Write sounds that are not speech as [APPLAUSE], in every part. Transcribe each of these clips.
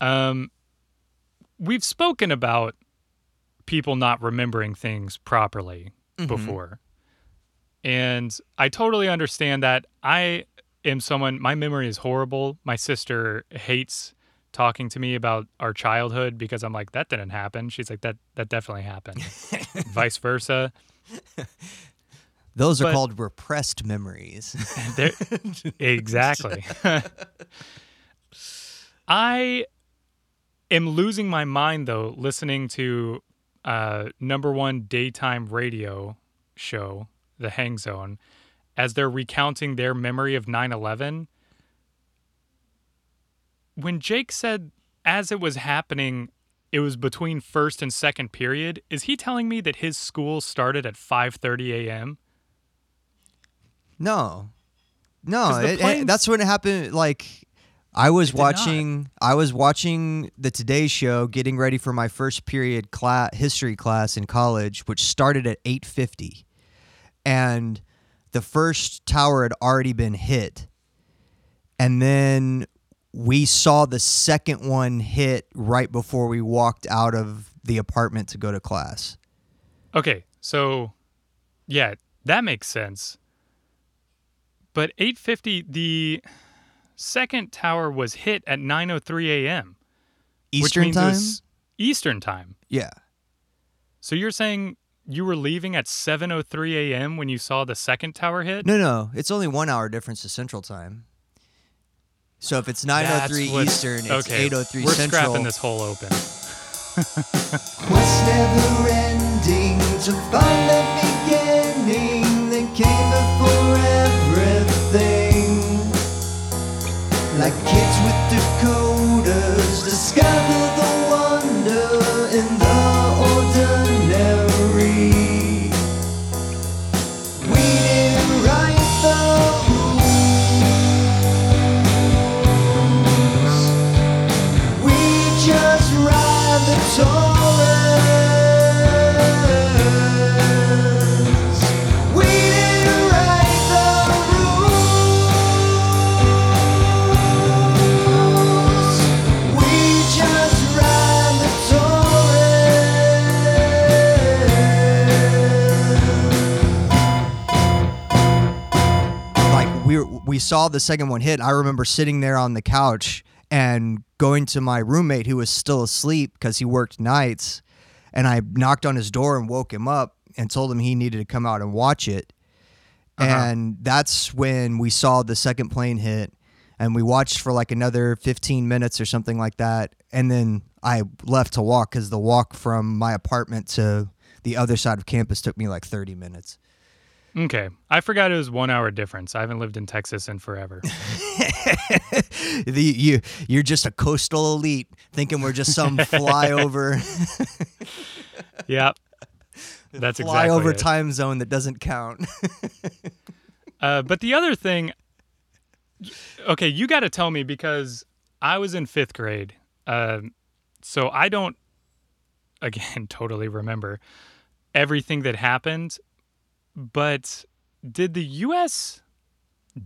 Um, we've spoken about people not remembering things properly Mhm. before. And I totally understand that. I am someone, my memory is horrible. My sister hates talking to me about our childhood because I'm like, that didn't happen. She's like, that, that definitely happened. [LAUGHS] Vice versa. Those are But- called repressed memories. [LAUGHS] Exactly. [LAUGHS] I am losing my mind though listening to uh, number one daytime radio show, The Hang Zone, as they're recounting their memory of 9 11. When Jake said, as it was happening, it was between first and second period, is he telling me that his school started at 5:30 a.m.? No, No, it- it- that's when it happened. Like, I was did not. watching, I was watching the Today Show, getting ready for my first period class, history class in college, which started at eight fifty, and the first tower had already been hit, and then we saw the second one hit right before we walked out of the apartment to go to class. Okay, so yeah, that makes sense. But 850 the second tower was hit at 9:03 a.m. which Eastern means time. Eastern time. yeah. So you're saying you were leaving at 7:03 a.m. when you saw the second tower hit? No, no, it's only one hour difference to Central Time. So if it's 9:03 what- Eastern, it's okay, eight oh three We're Central. scrapping this whole open. [LAUGHS] Quest never ending to find the beginning that came we saw the second one hit. I remember sitting there on the couch and going to my roommate who was still asleep because he worked nights, and I knocked on his door and woke him up and told him he needed to come out and watch it. Uh-huh. And that's when we saw the second plane hit, and we watched for like another 15 minutes or something like that, and then I left to walk because the walk from my apartment to the other side of campus took me like 30 minutes. Okay. I forgot it was 1 hour difference. I haven't lived in Texas in forever. [LAUGHS] the, you you're just a coastal elite thinking we're just some [LAUGHS] flyover [LAUGHS] yep. That's exactly flyover it. time zone that doesn't count. Uh, but the other thing, okay, you got to tell me because I was in fifth grade, um, so I don't, again, totally remember everything that happened. But did the U.S.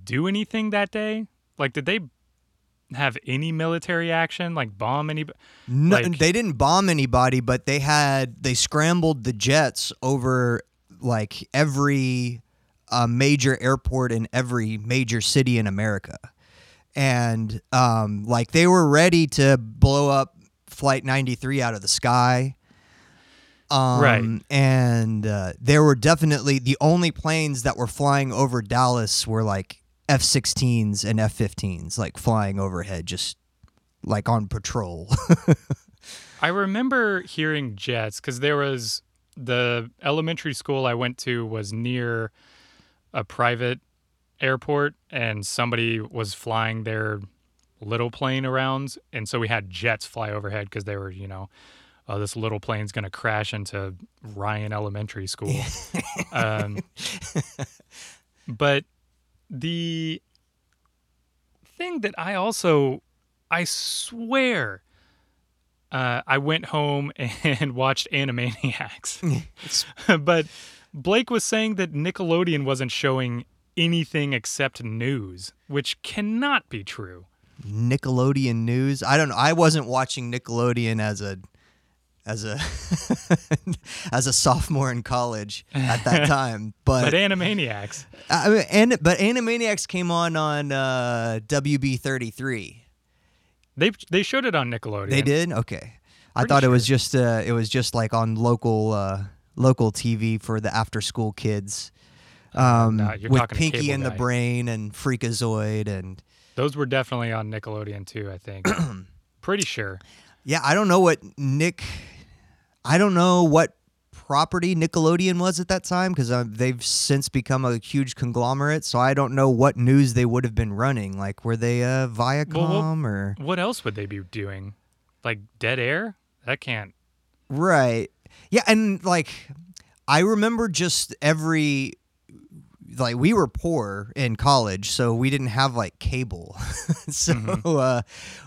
do anything that day? Like, did they have any military action? Like, bomb any? no, Like- they didn't bomb anybody, but they had they scrambled the jets over like every uh, major airport in every major city in America, and um, like they were ready to blow up Flight 93 out of the sky. Um, Right. And uh, there were definitely the only planes that were flying over Dallas were like F 16s and F 15s, like flying overhead, just like on patrol. [LAUGHS] I remember hearing jets because there was the elementary school I went to was near a private airport, and somebody was flying their little plane around, and so we had jets fly overhead because they were, you know, oh, this little plane's gonna crash into Ryan Elementary School. um, [LAUGHS] but the thing that I also, I swear, uh, I went home [LAUGHS] and watched Animaniacs. [LAUGHS] but Blake was saying that Nickelodeon wasn't showing anything except news, which cannot be true. Nickelodeon news. I don't know. I wasn't watching Nickelodeon as a as a [LAUGHS] as a sophomore in college at that [LAUGHS] time, But but Animaniacs. I mean, and but Animaniacs came on on uh, WB thirty three. They they showed it on Nickelodeon. They did. Okay, I Pretty thought it was just uh, it was just like on local uh, local TV for the after school kids. Um, no, you're with Pinky and the. Brain and Freakazoid and Those were definitely on Nickelodeon too. I think. [CLEARS THROAT] Pretty sure. yeah, I don't know what Nick, I don't know what property Nickelodeon was at that time because uh, they've since become a huge conglomerate. So I don't know what news they would have been running. Like were they uh, Viacom or What else would they be doing? Like Dead Air? That can't. Right. Yeah, and like I remember just every like we were poor in college, so we didn't have like cable. [LAUGHS] so uh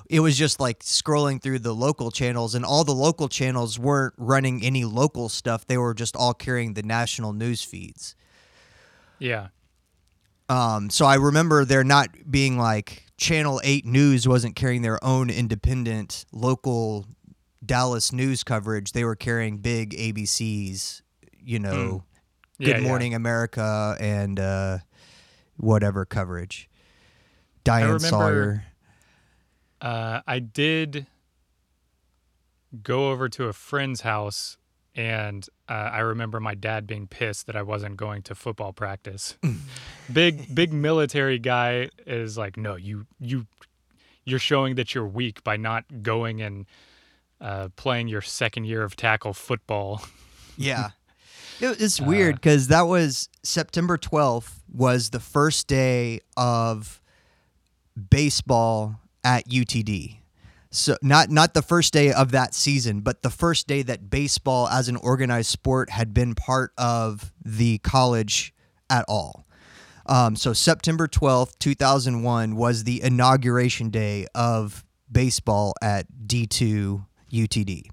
it was just like scrolling through the local channels and all the local channels weren't running any local stuff. They were just all carrying the national news feeds. Yeah. Um, so I remember there not being like Channel 8 News wasn't carrying their own independent local Dallas news coverage. They were carrying big ABCs, you know, Yeah, Good yeah. Morning America and uh, whatever coverage. Diane Sawyer. Uh, I did go over to a friend's house, and uh, I remember my dad being pissed that I wasn't going to football practice. [LAUGHS] big, big military guy is like, no, you, you, you're showing that you're weak by not going and uh, playing your second year of tackle football. Yeah. [LAUGHS] It, it's Uh, weird because that was September 12th was the first day of baseball at UTD. So not not the first day of that season, but the first day that baseball as an organized sport had been part of the college at all. Um, so September 12th, 2001 was the inauguration day of baseball at D2 UTD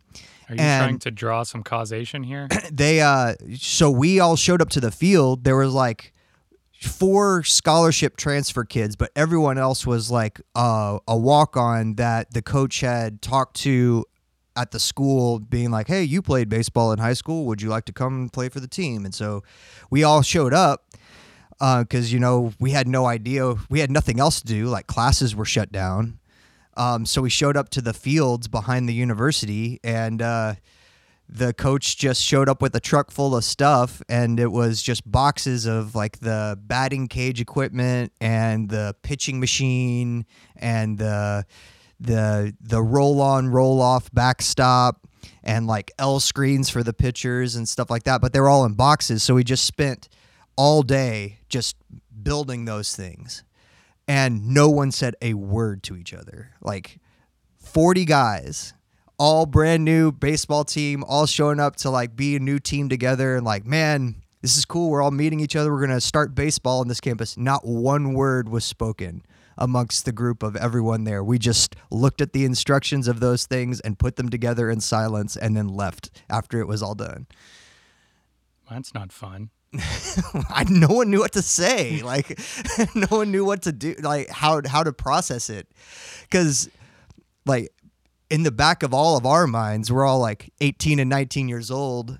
Are you And- trying to draw some causation here? [CLEARS THROAT] they uh so we all showed up to the field there was like four scholarship transfer kids but everyone else was like uh, a walk on that the coach had talked to at the school being like hey you played baseball in high school. Would you like to come play for the team? And so we all showed up because you know we had no idea. We had nothing else to do. Like classes were shut down. Um, so we showed up to the fields behind the university and uh, the coach just showed up with a truck full of stuff and it was just boxes of like the batting cage equipment and the pitching machine and the the the roll on roll off backstop and like L screens for the pitchers and stuff like that but they were all in boxes so we just spent all day just building those things. And no one said a word to each other. Like 40 guys all brand new baseball team all showing up to like be a new team together and like man this is cool we're all meeting each other we're going to start baseball on this campus not one word was spoken amongst the group of everyone there we just looked at the instructions of those things and put them together in silence and then left after it was all done That's not fun. [LAUGHS] I, no one knew what to say. [LAUGHS] Like, [LAUGHS] no one knew what to do. Like, how how to process it, because, like, in the back of all of our minds, we're all like 18 and 19 years old.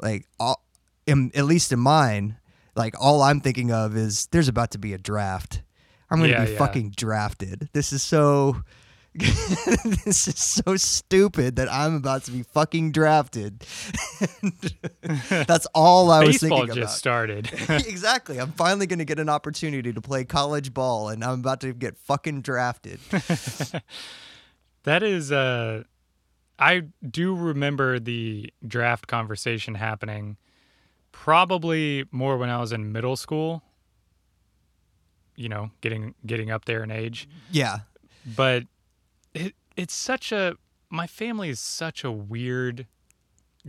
Like, all, in, at least in mine, like all I'm thinking of is there's about to be a draft. I'm gonna Yeah, be yeah. fucking drafted. This is so. [LAUGHS] this is so stupid that I'm about to be fucking drafted. [LAUGHS] That's all I was thinking. Baseball thinking just about started. [LAUGHS] exactly. I'm finally going to get an opportunity to play college ball, and I'm about to get fucking drafted. That is, uh, I do remember the draft conversation happening probably more when I was in middle school. You know, getting getting up there in age, yeah. but it it's such a my family is such a weird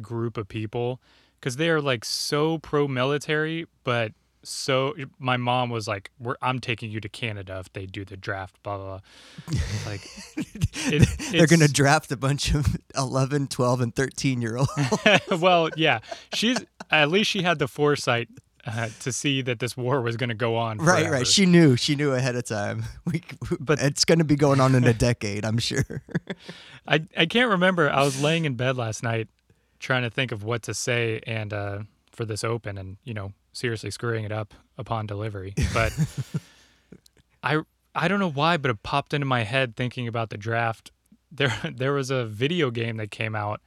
group of people because they are like so pro military, but so my mom was like, We're, "I'm taking you to Canada if they do the draft." Blah blah. blah. Like [LAUGHS] it, They're going to draft a bunch of [LAUGHS] 11, 12, and 13 year olds. [LAUGHS] well, yeah, she's at least she had the foresight uh, to see that this war was going to go on. Right, forever. right. She knew. She knew ahead of time. We, But- but it's going to be going on in a decade, I'm sure. I I can't remember. I was laying in bed last night trying to think of what to say and uh, for this open, and you know, seriously screwing it up upon delivery. [LAUGHS] But I I don't know why, but it popped into my head thinking about the draft. There [LAUGHS] there was a video game that came out.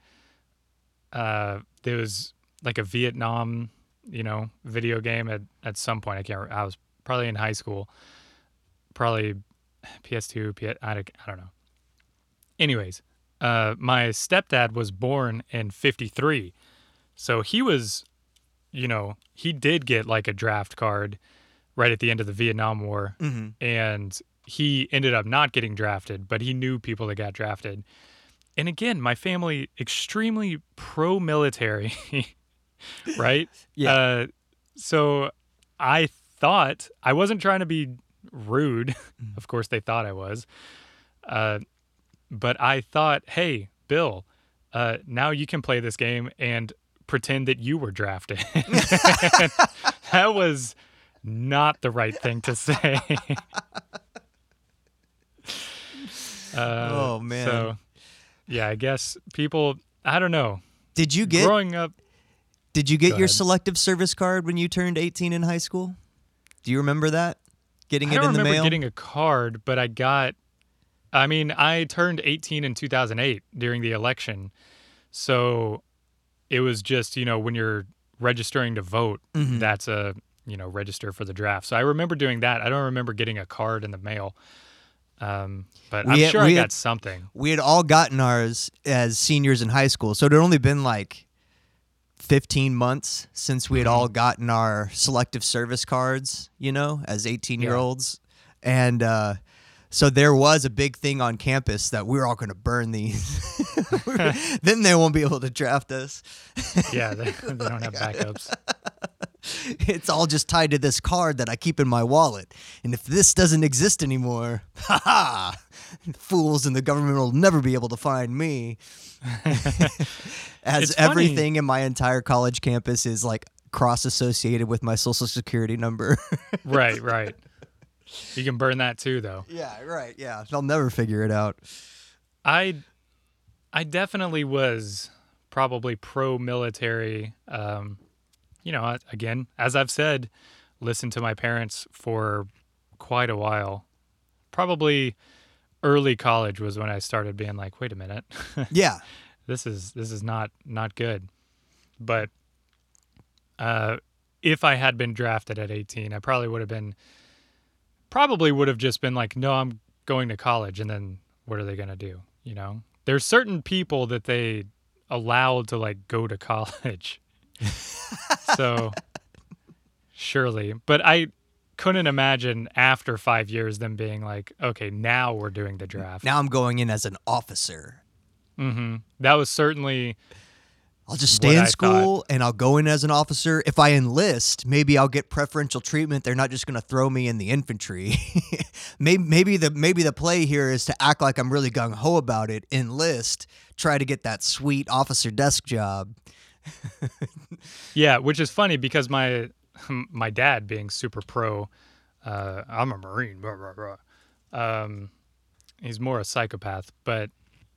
Uh, there was like a Vietnam, you know, video game at at some point. I can't. Remember. I was probably in high school. Probably PS2, PS. I don't, I don't know. Anyways, uh, my stepdad was born in 53. So he was, you know, he did get like a draft card right at the end of the Vietnam War. mm-hmm. And he ended up not getting drafted, but he knew people that got drafted. And again, my family extremely pro military, [LAUGHS] right? [LAUGHS] Yeah. Uh, so I thought I wasn't trying to be rude. of course, they thought I was. Uh, but I thought, hey, Bill, uh, now you can play this game and pretend that you were drafted. [LAUGHS] that was not the right thing to say. [LAUGHS] uh, Oh, man. So, yeah, I guess people. I don't know. Did you get Growing up, Did you get your ahead. selective service card when you turned 18 in high school? Do you remember that? Getting I it in the remember mail? getting a card, but I got. I mean, I turned 18 in 2008 during the election, so it was just you know when you're registering to vote, Mhm. that's a you know register for the draft. So I remember doing that. I don't remember getting a card in the mail, um, but We I'm had- sure I we got something. we had all gotten ours as seniors in high school. So it had only been like 15 months since we had all gotten our selective service cards, you know, as 18 year olds. And uh, so there was a big thing on campus that we were all going to burn these. [LAUGHS] then they won't be able to draft us. Yeah, they, they don't have [LAUGHS] backups. [LAUGHS] It's all just tied to this card that I keep in my wallet. And if this doesn't exist anymore, ha ha, fools in the government will never be able to find me. As It's funny. everything in my entire college campus is like cross associated with my social security number. right, right. You can burn that too, though. yeah, right. Yeah. They'll never figure it out. I I definitely was probably pro military. Um, you know, again, as I've said, listened to my parents for quite a while. Probably early college was when I started being like, wait a minute, [LAUGHS] Yeah. this is this is not not good. But uh, if I had been drafted at 18, I probably would have been probably would have just been like, no, I'm going to college, and then what are they gonna do? You know, there's certain people that they allowed to like go to [LAUGHS] college. so surely, but I couldn't imagine after five years them being like, okay, now we're doing the draft. Now I'm going in as an officer. hmm That was certainly I'll just stay in I school and I'll go in as an officer. If I enlist, maybe I'll get preferential treatment. They're not just going to throw me in the infantry. [LAUGHS] maybe maybe the maybe the play here is to act like I'm really gung ho about it. Enlist, try to get that sweet officer desk job. [LAUGHS] Yeah, which is funny because my [LAUGHS] my dad being super pro, uh, I'm a marine. Blah, blah, blah. Um, he's more a psychopath, but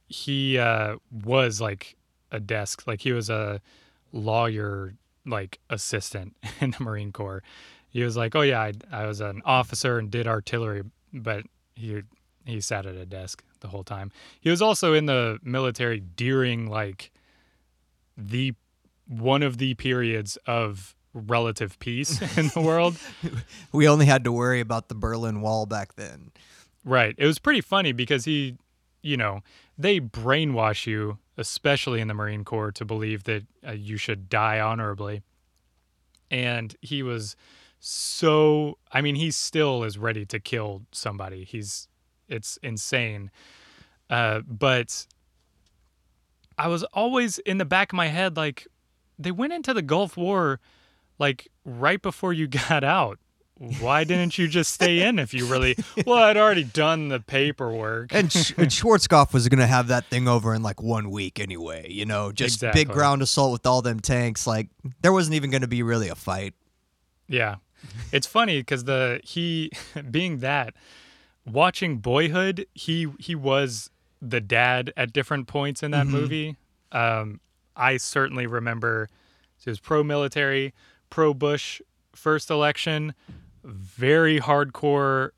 he uh, was like a desk, like he was a lawyer, like assistant [LAUGHS] in the Marine Corps. He was like, oh yeah, I, I was an officer and did artillery, but he he sat at a desk the whole time. He was also in the military during like the one of the periods of relative peace [LAUGHS] in the world. [LAUGHS] We only had to worry about the Berlin Wall back then. Right. It was pretty funny because he, you know, they brainwash you, especially in the Marine Corps, to believe that uh, you should die honorably. And he was so, I mean, he still is ready to kill somebody. He's, it's insane. Uh, but I was always in the back of my head, like, they went into the Gulf War, like, right before you [LAUGHS] got out. Why didn't you just stay in if you really? Well, I'd already done the paperwork. And, Sch- and Schwarzkopf was going to have that thing over in like one week anyway, you know, just Exactly. big ground assault with all them tanks. Like, there wasn't even going to be really a fight. Yeah. It's funny because the he [LAUGHS] being that watching Boyhood, he he was the dad at different points in that movie. Um, I certainly remember he was pro military, pro Bush first election, very hardcore.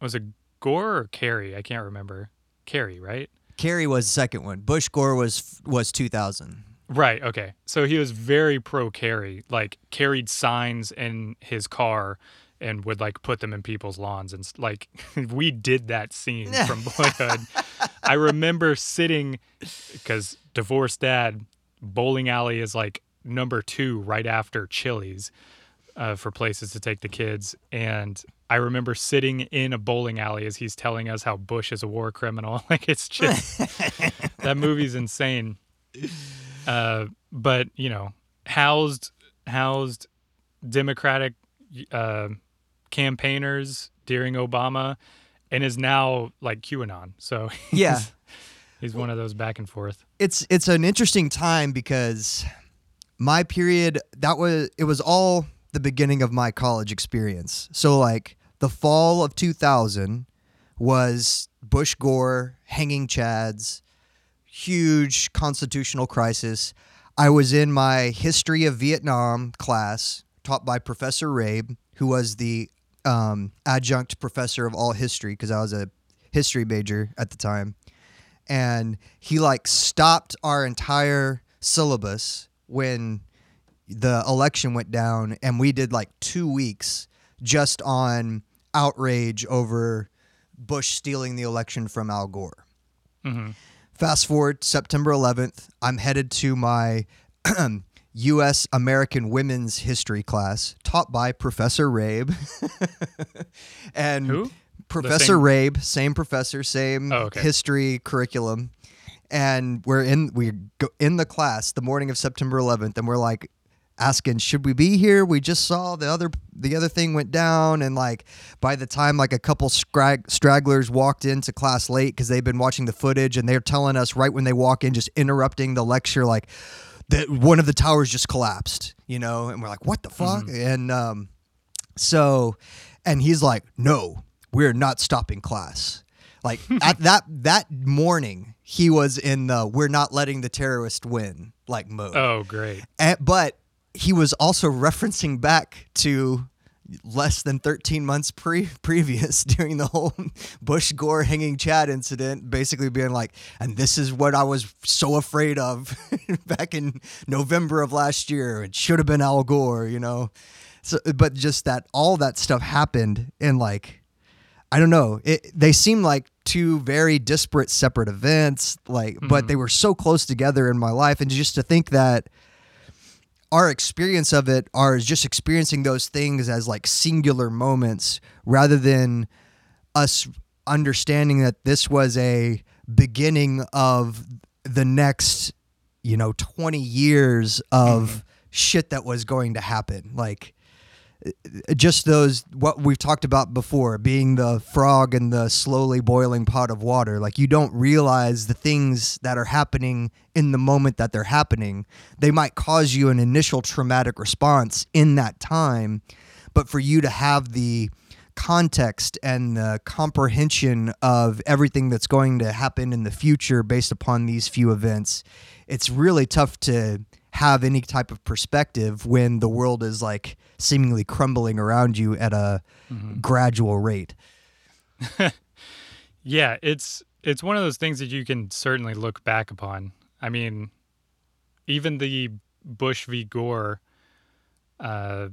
Was it Gore or Kerry? I can't remember. Kerry, right? Kerry was the second one. Bush Gore was was 2000. Right. Okay. So he was very pro Kerry, like carried signs in his car and would like put them in people's lawns and like [LAUGHS] we did that scene [LAUGHS] from Boyhood. I remember sitting because divorced dad bowling alley is like number two right after Chili's uh, for places to take the kids, and I remember sitting in a bowling alley as he's telling us how Bush is a war criminal. [LAUGHS] like it's just [LAUGHS] that movie's insane. Uh, but you know, housed housed Democratic uh, campaigners during Obama, and is now like QAnon. So [LAUGHS] he's, Yeah. he's one of those back and forth. it's it's an interesting time because my period that was it was all the beginning of my college experience. So like the fall of 2000 was Bush Gore hanging chads, huge constitutional crisis. I was in my history of Vietnam class taught by Professor Rabe, who was the um, adjunct professor of all history because I was a history major at the time and he like stopped our entire syllabus when the election went down and we did like two weeks just on outrage over bush stealing the election from al gore hmm fast forward september 11th i'm headed to my [CLEARS THROAT] u.s american women's history class taught by professor rabe [LAUGHS] and Who? Professor same- Rabe, same professor, same Oh, okay. history curriculum, and we're in we go in the class the morning of September 11th, and we're like asking, should we be here? We just saw the other the other thing went down, and like by the time like a couple scrag- stragglers walked into class late because they've been watching the footage, and they're telling us right when they walk in, just interrupting the lecture, like that one of the towers just collapsed, you know, and we're like, what the fuck? And um, so, and he's like, "No, we're not stopping class." Like [LAUGHS] at that that morning, he was in the "We're not letting the terrorist win" like mode. Oh, great. And- but he was also referencing back to less than 13 months pre- [LAUGHS] previous [LAUGHS] during the whole Bush Gore hanging Chad incident, basically being like, and this is what I was so afraid of [LAUGHS] back in November of last year. It should have been Al Gore, you know? So, but just that all that stuff happened in like, I don't know. It, they seem like two very disparate, separate events. Like, but mm-hmm. they were so close together in my life, and just to think that our experience of it are just experiencing those things as like singular moments, rather than us understanding that this was a beginning of the next, you know, twenty years of mm-hmm. shit that was going to happen. Like just those what we've talked about before being the frog in the slowly boiling pot of water. Like you don't realize the things that are happening in the moment that they're happening. They might cause you an initial traumatic response in that time but for you to have the context and the comprehension of everything that's going to happen in the future based upon these few events it's really tough to have any type of perspective when the world is like seemingly crumbling around you at a gradual rate. [LAUGHS] Yeah, it's it's one of those things that you can certainly look back upon. I mean, even the Bush v. Gore uh,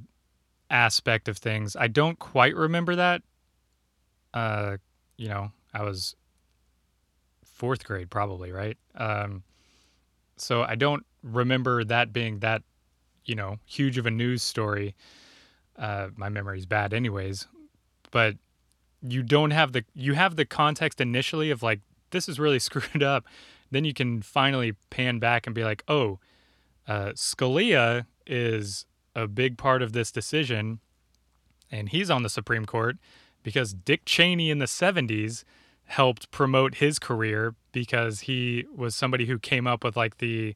aspect of things, I don't quite remember that. Uh, you know, I was fourth grade probably, right? Um, so I don't remember that being that, you know, huge of a news story. Uh, my memory's bad, anyways. But you don't have the you have the context initially of like this is really [LAUGHS] screwed up. Then you can finally pan back and be like, oh, uh, Scalia is a big part of this decision, and he's on the Supreme Court because Dick Cheney in the '70s helped promote his career because he was somebody who came up with like the,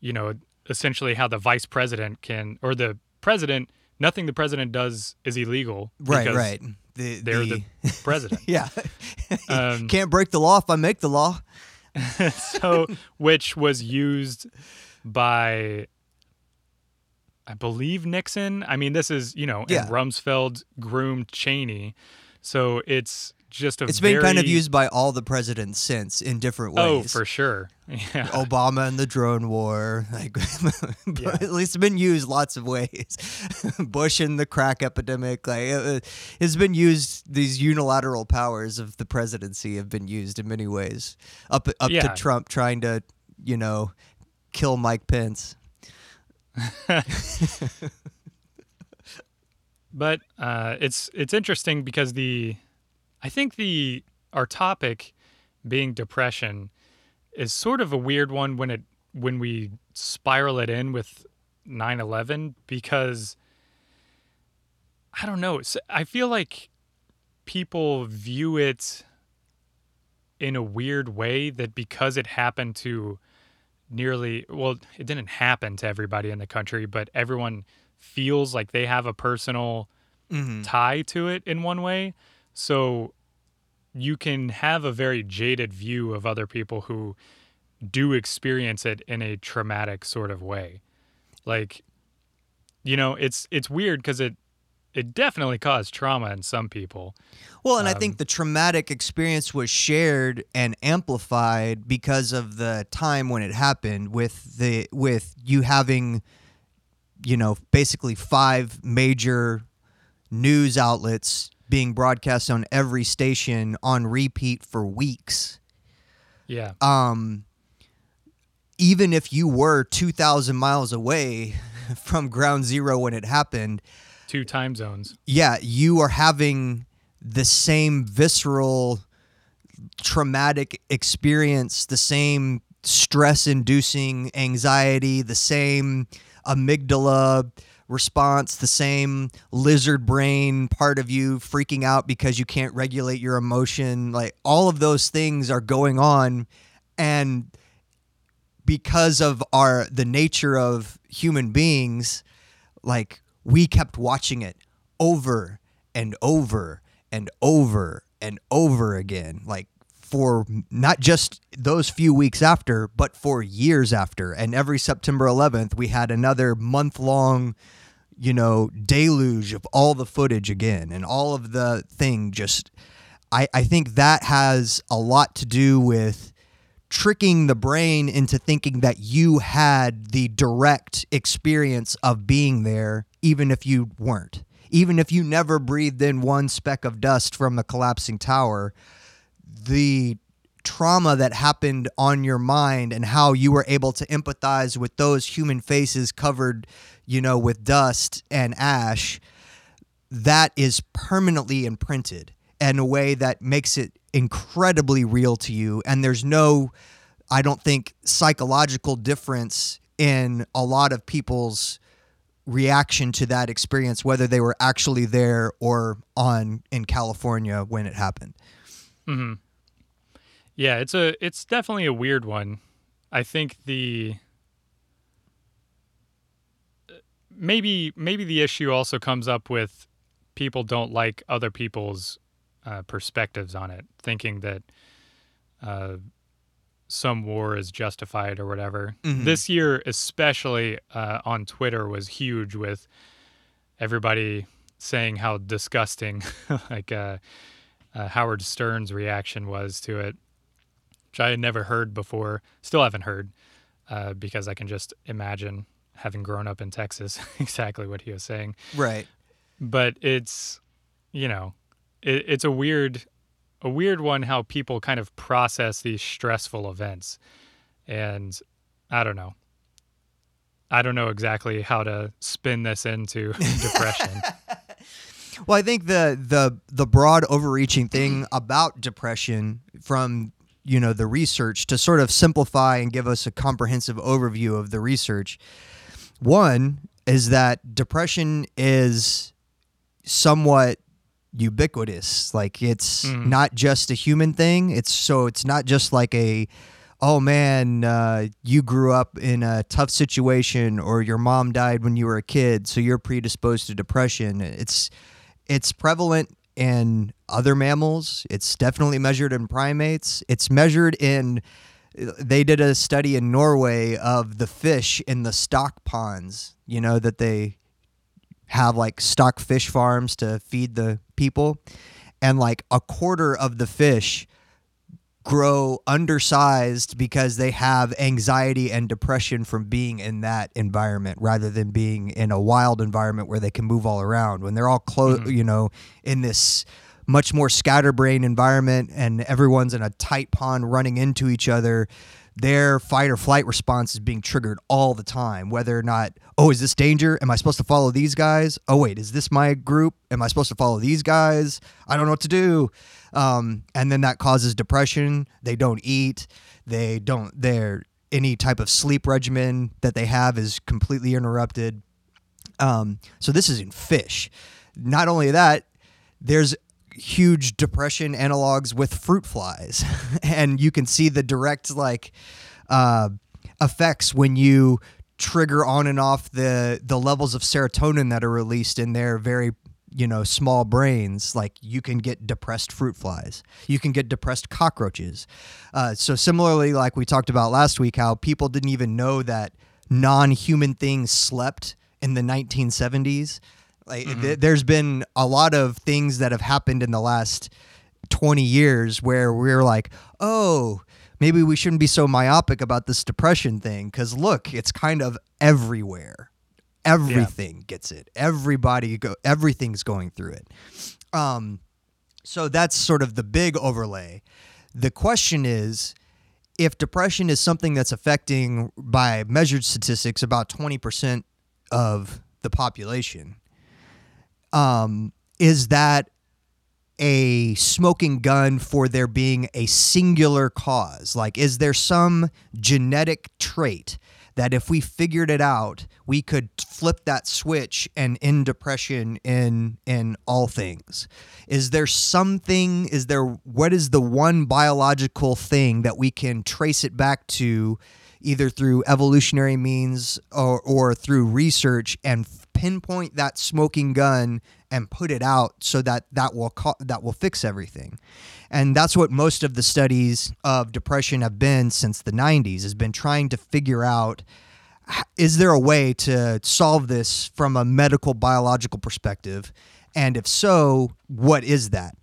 you know, essentially how the vice president can or the president nothing the president does is illegal. Right, right. The, They're the president. [LAUGHS] yeah. [LAUGHS] Um, Can't break the law if I make the law. [LAUGHS] so which was used by I believe Nixon. I mean, this is, you know, Yeah. and Rumsfeld groomed Cheney. So it's just a It's been kind of used by all the presidents since in different ways. Oh, for sure. [LAUGHS] Yeah. Obama and the drone war. Like, [LAUGHS] Yeah. at least it's been used lots of ways. [LAUGHS] Bush and the crack epidemic. Like, it, it's been used. These unilateral powers of the presidency have been used in many ways. Up up Yeah. to Trump trying to, you know, kill Mike Pence. But uh, it's it's interesting because the I think the our topic being depression is sort of a weird one when it when we spiral it in with 9/11 because I don't know. I feel like people view it in a weird way that because it happened to nearly well it didn't happen to everybody in the country but everyone feels like they have a personal Mm-hmm. tie to it in one way so you can have a very jaded view of other people who do experience it in a traumatic sort of way. Like you know it's it's weird because it it definitely caused trauma in some people. Well, and I Um, think the traumatic experience was shared and amplified because of the time when it happened with the with you having you know, basically five major news outlets being broadcast on every station on repeat for weeks. yeah Um even if you were 2000 miles away [LAUGHS] from ground zero when it happened, two time zones yeah, you are having the same visceral traumatic experience, the same stress inducing anxiety, the same amygdala response, the same lizard brain part of you freaking out because you can't regulate your emotion. Like all of those things are going on and because of our the nature of human beings like we kept watching it over and over and over and over again like for not just those few weeks after but for years after and every September 11th we had another month long you know deluge of all the footage again and all of the thing just I, I think that has a lot to do with tricking the brain into thinking that you had the direct experience of being there, even if you weren't. Even if you never breathed in one speck of dust from the collapsing tower, the trauma that happened on your mind and how you were able to empathize with those human faces covered, you know, with dust and ash, that is permanently imprinted in a way that makes it incredibly real to you. And there's no, I don't think, psychological difference in a lot of people's reaction to that experience, whether they were actually there or on in California when it happened. hmm Yeah, it's a it's definitely a weird one. I think the maybe maybe the issue also comes up with people don't like other people's uh, perspectives on it, thinking that uh, some war is justified or whatever. Mhm. This year, especially uh, on Twitter, was huge with everybody saying how disgusting, [LAUGHS] like uh, uh, Howard Stern's reaction was to it, which I had never heard before. Still haven't heard uh, because I can just imagine having grown up in Texas [LAUGHS] exactly what he was saying. Right. But it's, you know, it, it's a weird, a weird one how people kind of process these stressful events, and I don't know. I don't know exactly how to spin this into [LAUGHS] depression. [LAUGHS] Well, I think the the the broad overreaching thing [CLEARS THROAT] about depression from you know the research to sort of simplify and give us a comprehensive overview of the research. One is that depression is somewhat ubiquitous. Like it's Mhm. not just a human thing. It's so it's not just like a oh man, uh, you grew up in a tough situation, or your mom died when you were a kid, so you're predisposed to depression. It's it's prevalent in other mammals. It's definitely measured in primates. It's measured in. They did a study in Norway of the fish in the stock ponds. You know that they have like stock fish farms to feed the people, and like a quarter of the fish grow undersized because they have anxiety and depression from being in that environment rather than being in a wild environment where they can move all around. When they're all close mm-hmm. you know in this much more scatterbrain environment and everyone's in a tight pond running into each other their fight or flight response is being triggered all the time whether or not oh is this danger? Am i supposed to follow these guys? Oh wait is this my group? Am i supposed to follow these guys? I don't know what to do. Um, and then that causes depression. They don't eat. They don't their any type of sleep regimen that they have is completely interrupted. Um, so this is in fish. Not only that there's huge depression analogs with fruit flies. [LAUGHS] And you can see the direct like uh, effects when you trigger on and off the the levels of serotonin that are released in their very you know small brains. Like you can get depressed fruit flies. You can get depressed cockroaches. Uh, so similarly like we talked about last week how people didn't even know that non-human things slept in the 1970s like th- there's been a lot of things that have happened in the last 20 years where we're like oh maybe we shouldn't be so myopic about this depression thing because look it's kind of everywhere. Everything gets it. Everybody go everything's going through it. Um so that's sort of the big overlay. The question is if depression is something that's affecting by measured statistics about 20% of the population um, is that a smoking gun for there being a singular cause? Like, is there some genetic trait that if we figured it out, we could flip that switch and end depression in in all things? Is there something? Is there what is the one biological thing that we can trace it back to? Either through evolutionary means or, or through research and pinpoint that smoking gun and put it out so that that will co- that will fix everything. And that's what most of the studies of depression have been since the 90s has been trying to figure out is there a way to solve this from a medical biological perspective? And if so what is that?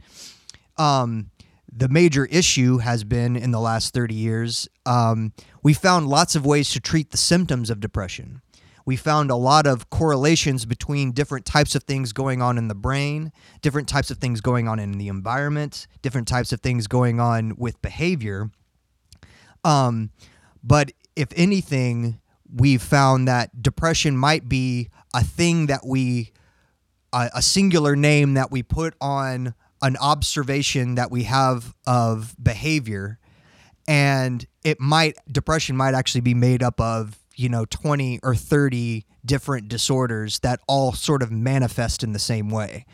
Um, the major issue has been in the last 30 years um, we found lots of ways to treat the symptoms of depression we found a lot of correlations between different types of things going on in the brain, different types of things going on in the environment, different types of things going on with behavior. Um, but if anything, we've found that depression might be a thing that we, a, a singular name that we put on an observation that we have of behavior. And it might, depression might actually be made up of you know 20 or 30 different disorders that all sort of manifest in the same way.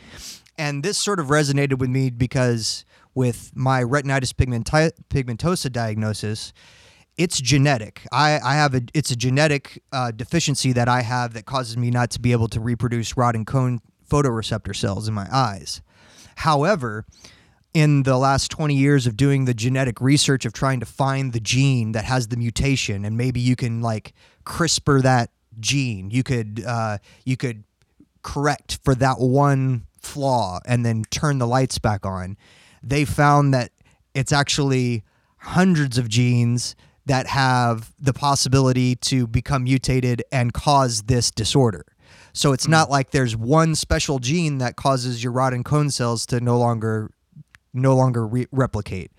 And this sort of resonated with me because with my retinitis pigmenti- pigmentosa diagnosis it's genetic. I, I have a it's a genetic uh, deficiency that i have that causes me not to be able to reproduce rod and cone photoreceptor cells in my eyes. However in the last 20 years of doing the genetic research of trying to find the gene that has the mutation and maybe you can like CRISPR that gene. You could uh, you could correct for that one flaw and then turn the lights back on. They found that it's actually hundreds of genes that have the possibility to become mutated and cause this disorder. So it's not like there's one special gene that causes your rod and cone cells to no longer no longer re- replicate.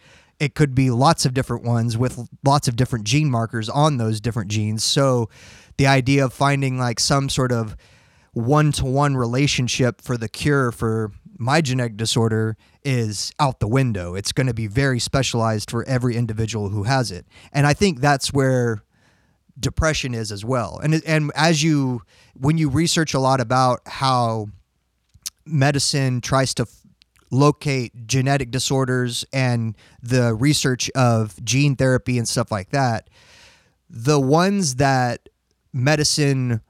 It could be lots of different ones with lots of different gene markers on those different genes. So the idea of finding like some sort of one to one relationship for the cure for my genetic disorder is out the window. It's going to be very specialized for every individual who has it. And I think that's where depression is as well. And and as you when you research a lot about how medicine tries to locate genetic disorders and the research of gene therapy and stuff like that, the ones that medicine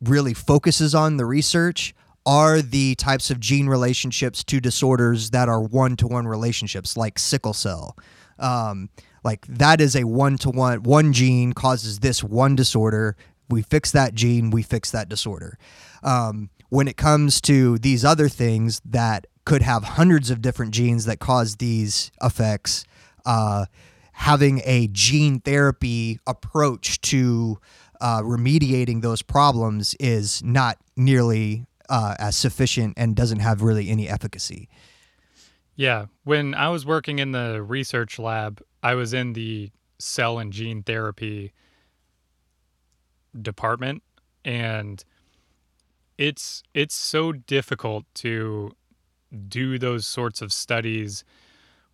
really focuses on the research are the types of gene relationships to disorders that are one to one relationships, like sickle cell. Um, like that is a one to one, one gene causes this one disorder. We fix that gene, we fix that disorder. Um, when it comes to these other things that could have hundreds of different genes that cause these effects, uh, having a gene therapy approach to uh, remediating those problems is not nearly uh, as sufficient and doesn't have really any efficacy. Yeah. When I was working in the research lab, I was in the cell and gene therapy department and it's it's so difficult to do those sorts of studies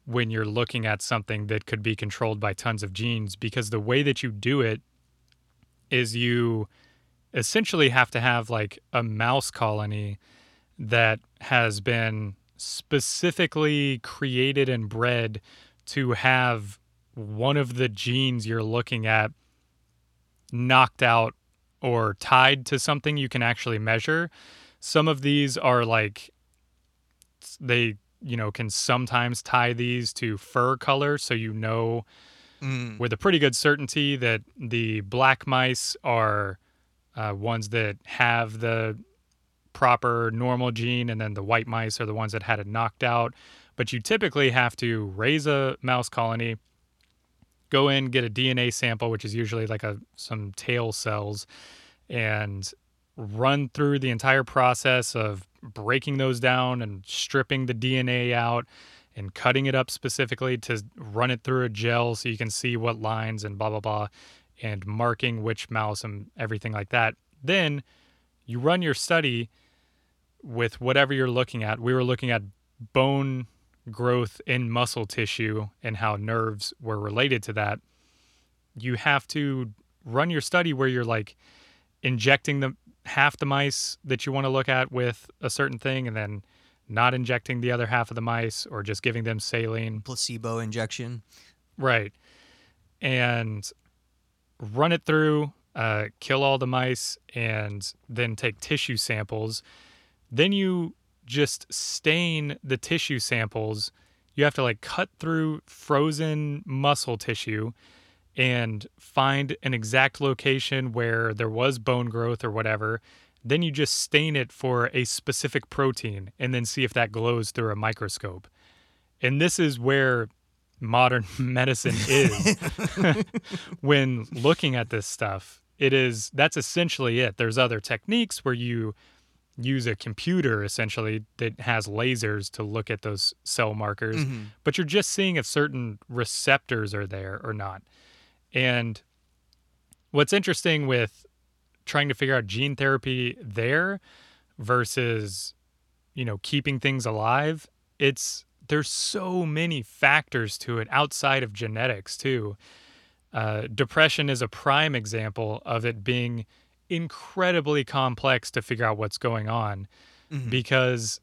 when you're looking at something that could be controlled by tons of genes because the way that you do it is you essentially have to have like a mouse colony that has been specifically created and bred to have one of the genes you're looking at knocked out or tied to something you can actually measure. Some of these are like they, you know, can sometimes tie these to fur color so you know with a pretty good certainty that the black mice are uh, ones that have the proper normal gene, and then the white mice are the ones that had it knocked out. But you typically have to raise a mouse colony, go in, get a DNA sample, which is usually like a some tail cells, and run through the entire process of breaking those down and stripping the DNA out and cutting it up specifically to run it through a gel so you can see what lines and blah blah blah and marking which mouse and everything like that. Then you run your study with whatever you're looking at. We were looking at bone growth in muscle tissue and how nerves were related to that. You have to run your study where you're like injecting the half the mice that you want to look at with a certain thing and then not injecting the other half of the mice or just giving them saline. Placebo injection. Right. And run it through, uh, kill all the mice, and then take tissue samples. Then you just stain the tissue samples. You have to like cut through frozen muscle tissue and find an exact location where there was bone growth or whatever. Then you just stain it for a specific protein and then see if that glows through a microscope. And this is where modern [LAUGHS] medicine is [LAUGHS] when looking at this stuff. It is that's essentially it. There's other techniques where you use a computer essentially that has lasers to look at those cell markers, mm-hmm. but you're just seeing if certain receptors are there or not. And what's interesting with trying to figure out gene therapy there versus you know keeping things alive it's there's so many factors to it outside of genetics too. Uh, depression is a prime example of it being incredibly complex to figure out what's going on because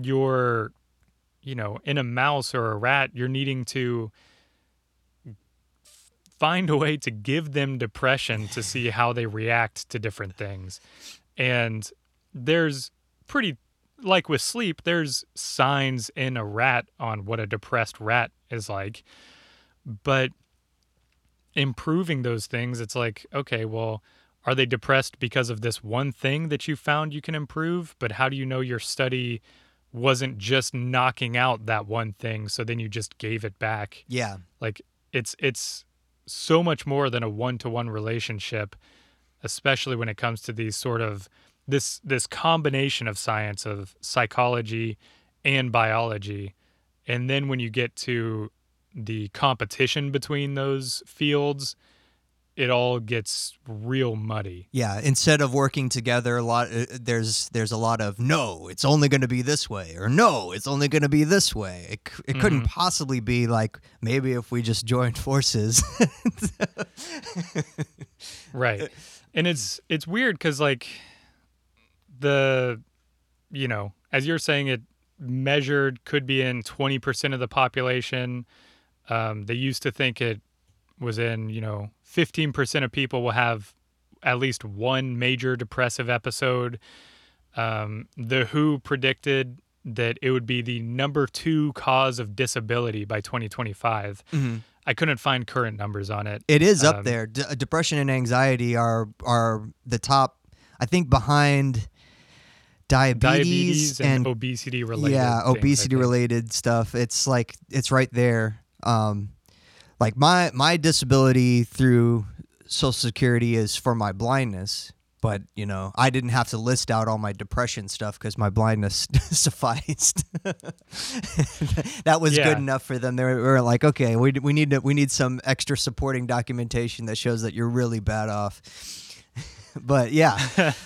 you're you know in a mouse or a rat you're needing to find a way to give them depression to see how they react to different things. And there's pretty like with sleep, there's signs in a rat on what a depressed rat is like. But improving those things, it's like, okay, well, are they depressed because of this one thing that you found you can improve? But how do you know your study wasn't just knocking out that one thing so then you just gave it back? Yeah. like it's it's so much more than a one-to-one relationship especially when it comes to these sort of this this combination of science of psychology and biology. And then when you get to the competition between those fields it all gets real muddy Yeah, instead of working together, a lot uh, there's there's a lot of no, it's only going to be this way, or no, it's only going to be this way. It, it couldn't possibly be like maybe if we just joined forces. [LAUGHS] right and it's it's weird because like the you know as you're saying it measured could be in 20% of the population. Um, they used to think it was in, you know, 15% of people will have at least one major depressive episode. Um, the WHO predicted that it would be the number two cause of disability by 2025. I couldn't find current numbers on it. It is up Um, there. D- depression and anxiety are are the top. I think behind diabetes, Diabetes and, obesity related. yeah, things, obesity related stuff. It's like it's right there. Um, like my my disability through Social Security is for my blindness, but you know I didn't have to list out all my depression stuff because my blindness [LAUGHS] sufficed. [LAUGHS] that was Yeah. good enough for them. They were, were like, okay, we we need to, we need some extra supporting documentation that shows that you're really bad off. [LAUGHS] but yeah, it's,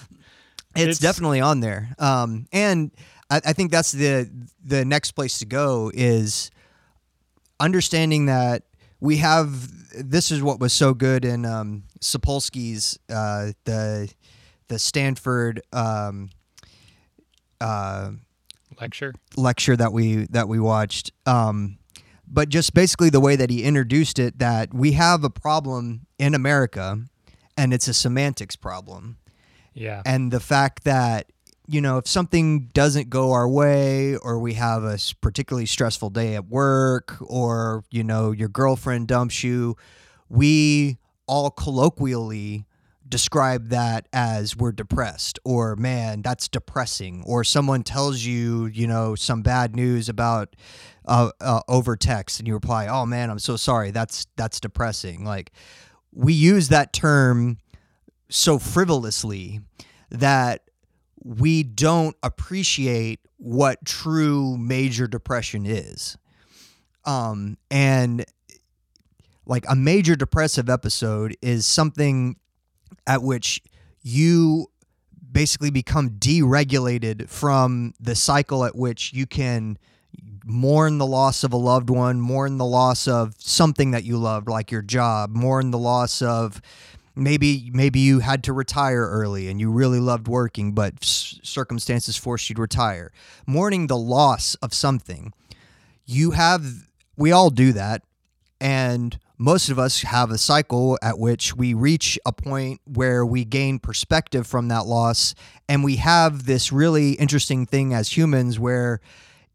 It's- definitely on there. Um, and I, I think that's the the next place to go is understanding that we have. This is what was so good in um, Sapolsky's uh, the the Stanford um, uh, lecture. lecture that we that we watched. Um, but just basically the way that he introduced it, that we have a problem in America, and it's a semantics problem Yeah. and the fact that you know if something doesn't go our way or we have a particularly stressful day at work or you know your girlfriend dumps you we all colloquially describe that as we're depressed or man that's depressing. Or someone tells you you know some bad news about uh, uh, over text and you reply oh man i'm so sorry. That's that's depressing. Like we use that term so frivolously that we don't appreciate what true major depression is. Um, and like a major depressive episode is something at which you basically become deregulated from the cycle at which you can mourn the loss of a loved one, mourn the loss of something that you loved, like your job, mourn the loss of maybe maybe you had to retire early and you really loved working, but circumstances forced you to retire. Mourning the loss of something, you have we all do that, and most of us have a cycle at which we reach a point where we gain perspective from that loss and we have this really interesting thing as humans where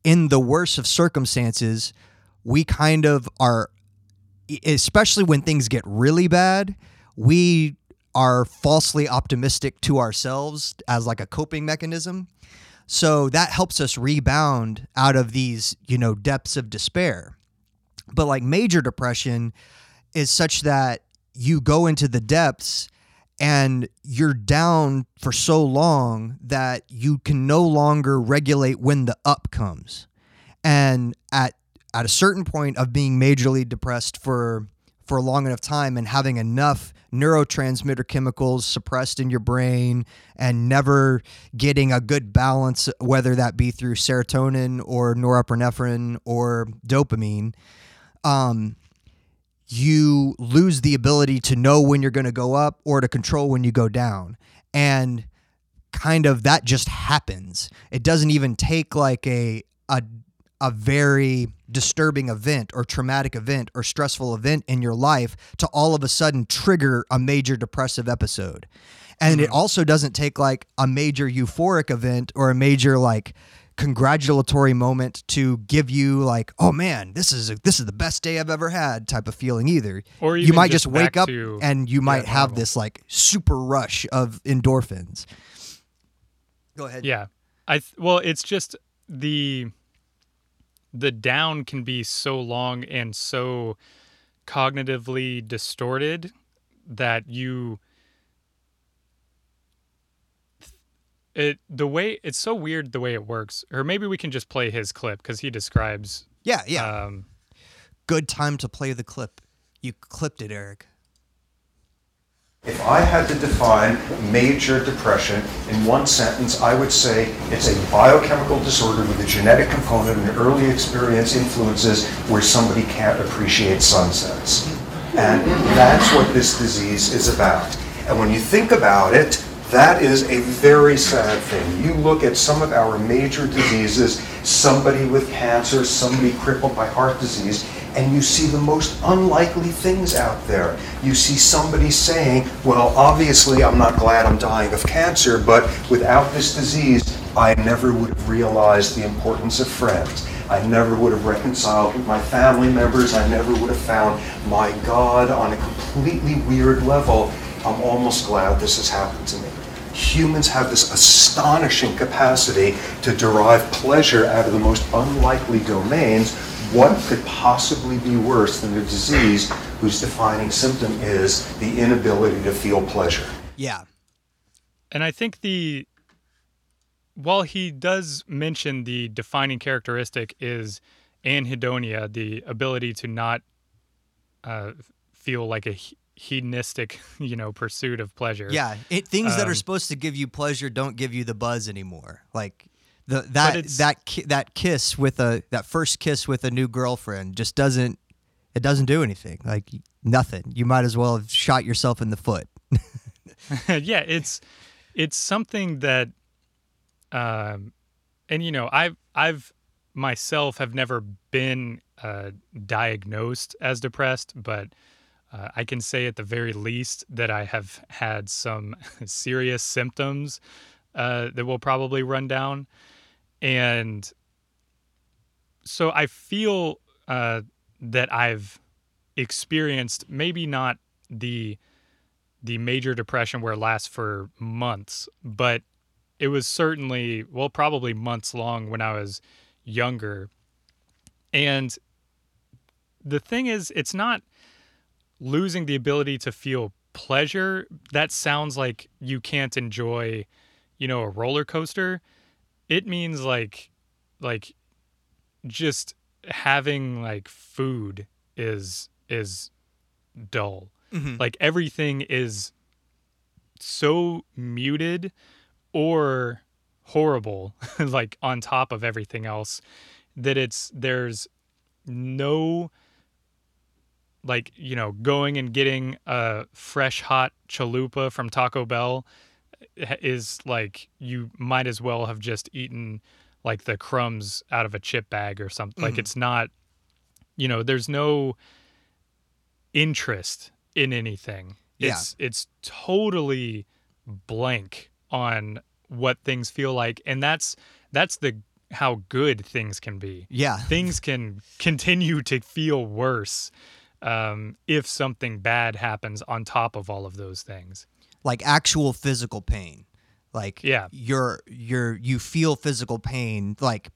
in the worst of circumstances we kind of are especially when things get really bad we are falsely optimistic to ourselves as like a coping mechanism. So that helps us rebound out of these you know depths of despair. But like major depression is such that you go into the depths and you're down for so long that you can no longer regulate when the up comes. And at at a certain point of being majorly depressed for for a long enough time and having enough neurotransmitter chemicals suppressed in your brain and never getting a good balance whether that be through serotonin or norepinephrine or dopamine um, you lose the ability to know when you're going to go up or to control when you go down. And kind of that just happens. It doesn't even take like a a a very disturbing event or traumatic event or stressful event in your life to all of a sudden trigger a major depressive episode. And it mm-hmm. also doesn't take like a major euphoric event or a major like congratulatory moment to give you like, oh man, this is a, this is the best day I've ever had type of feeling either. Or you might just just, wake up and you might have normal. this like super rush of endorphins. Go ahead. Yeah. I th- well, it's just the the down can be so long and so cognitively distorted that you it the way it's so weird the way it works or maybe we can just play his clip because he describes Yeah, yeah. um Good time to play the clip. You clipped it, Eric. If I had to define major depression in one sentence, I would say it's a biochemical disorder with a genetic component and early experience influences where somebody can't appreciate sunsets. And that's what this disease is about. And when you think about it, That is a very sad thing. You look at some of our major diseases, somebody with cancer, somebody crippled by heart disease, and you see the most unlikely things out there. You see somebody saying, Well, obviously, I'm not glad I'm dying of cancer, but without this disease, I never would have realized the importance of friends. I never would have reconciled with my family members. I never would have found my God on a completely weird level. I'm almost glad this has happened to me. Humans have this astonishing capacity to derive pleasure out of the most unlikely domains. What could possibly be worse than a disease whose defining symptom is the inability to feel pleasure? Yeah. And I think the while he does mention the defining characteristic is anhedonia, the ability to not uh, feel like a he- hedonistic, [LAUGHS] you know, pursuit of pleasure. Yeah. It, things that are Um, supposed to give you pleasure don't give you the buzz anymore. Like the that that ki- that kiss with a that first kiss with a new girlfriend just doesn't it doesn't do anything. Like nothing. You might as well have shot yourself in the foot. [LAUGHS] yeah, it's it's something that, um, and you know, I've I've myself have never been uh, diagnosed as depressed, but uh, I can say at the very least that I have had some [LAUGHS] serious symptoms uh, that will probably run down, and so I feel uh, that I've experienced maybe not the the major depression where it lasts for months, but it was certainly, well, probably months long when I was younger. And the thing is, it's not losing the ability to feel pleasure. That sounds like you can't enjoy, you know, a roller coaster. It means like, like, just having like food is is dull mm-hmm. like everything is so muted or horrible [LAUGHS] like on top of everything else that it's there's no like you know going and getting a fresh hot chalupa from Taco Bell eh, is like you might as well have just eaten like the crumbs out of a chip bag or something like it's not you know there's no interest in anything Yeah. it's it's totally blank on what things feel like and that's that's the how good things can be Yeah. things can continue to feel worse um, if something bad happens on top of all of those things Like actual physical pain. Like Yeah. you're you're you feel physical pain like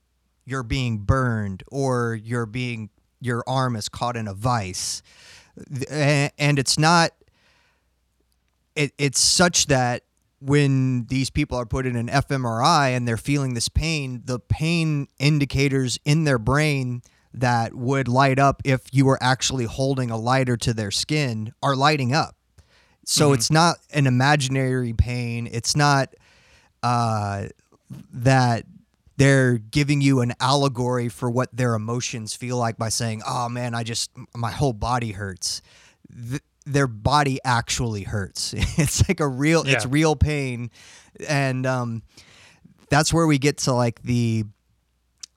you're being burned or you're being your arm is caught in a vice. And it's not it, it's such that when these people are put in an fMRI and they're feeling this pain, the pain indicators in their brain that would light up if you were actually holding a lighter to their skin are lighting up. So it's not an imaginary pain. It's not uh, that they're giving you an allegory for what their emotions feel like by saying, "Oh man, I just my whole body hurts." Th- their body actually hurts. [LAUGHS] It's like a real, it's real pain, and um, that's where we get to like the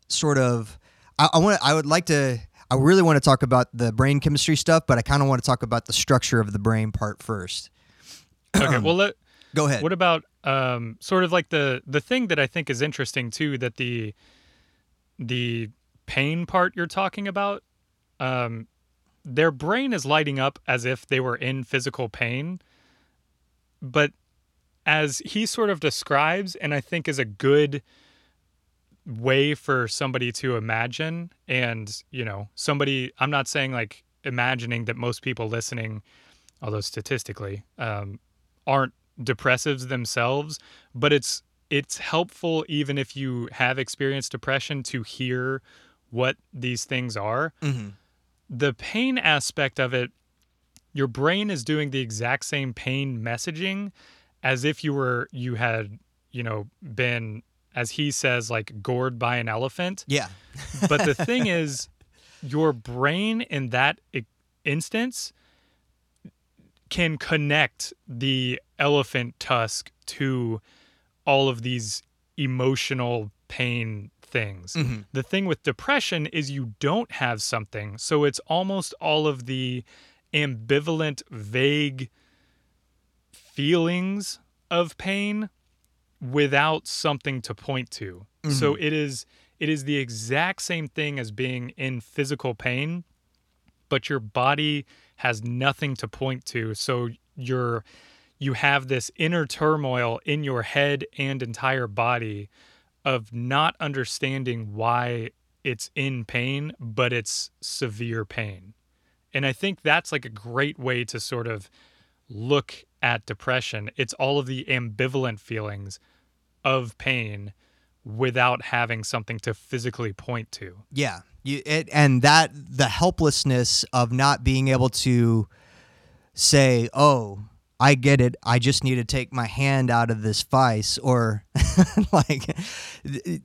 sort of. I, I want. I would like to. I really want to talk about the brain chemistry stuff, but I kind of want to talk about the structure of the brain part first. [CLEARS THROAT] okay well let, Go ahead. What about um, sort of like the the thing that I think is interesting too that the the pain part you're talking about, um, their brain is lighting up as if they were in physical pain, but as he sort of describes, and I think is a good way for somebody to imagine, and you know, somebody. I'm not saying like imagining that most people listening, although statistically, um, aren't depressives themselves, but it's it's helpful even if you have experienced depression to hear what these things are. Mhm. The pain aspect of it, your brain is doing the exact same pain messaging as if you were you had, you know, been as he says like gored by an elephant. Yeah. But the thing [LAUGHS] is, your brain in that instance can connect the elephant tusk to all of these emotional pain things. Mm-hmm. The thing with depression is you don't have something. So it's almost all of the ambivalent, vague feelings of pain without something to point to. So mm-hmm. it is it is the exact same thing as being in physical pain, but your body has nothing to point to. So you're you have this inner turmoil in your head and entire body of not understanding why it's in pain, but it's severe pain. And I think that's like a great way to sort of look at depression. It's all of the ambivalent feelings of pain without having something to physically point to. Yeah, you it, and that the helplessness of not being able to say, "Oh, I get it. I just need to take my hand out of this vice," or [LAUGHS] like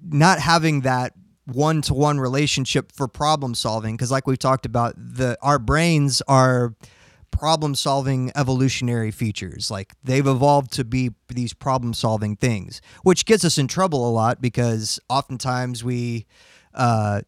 not having that one-to-one relationship for problem solving because like we've talked about the our brains are problem solving evolutionary features. Like they've evolved to be these problem solving things which gets us in trouble a lot because oftentimes we uh,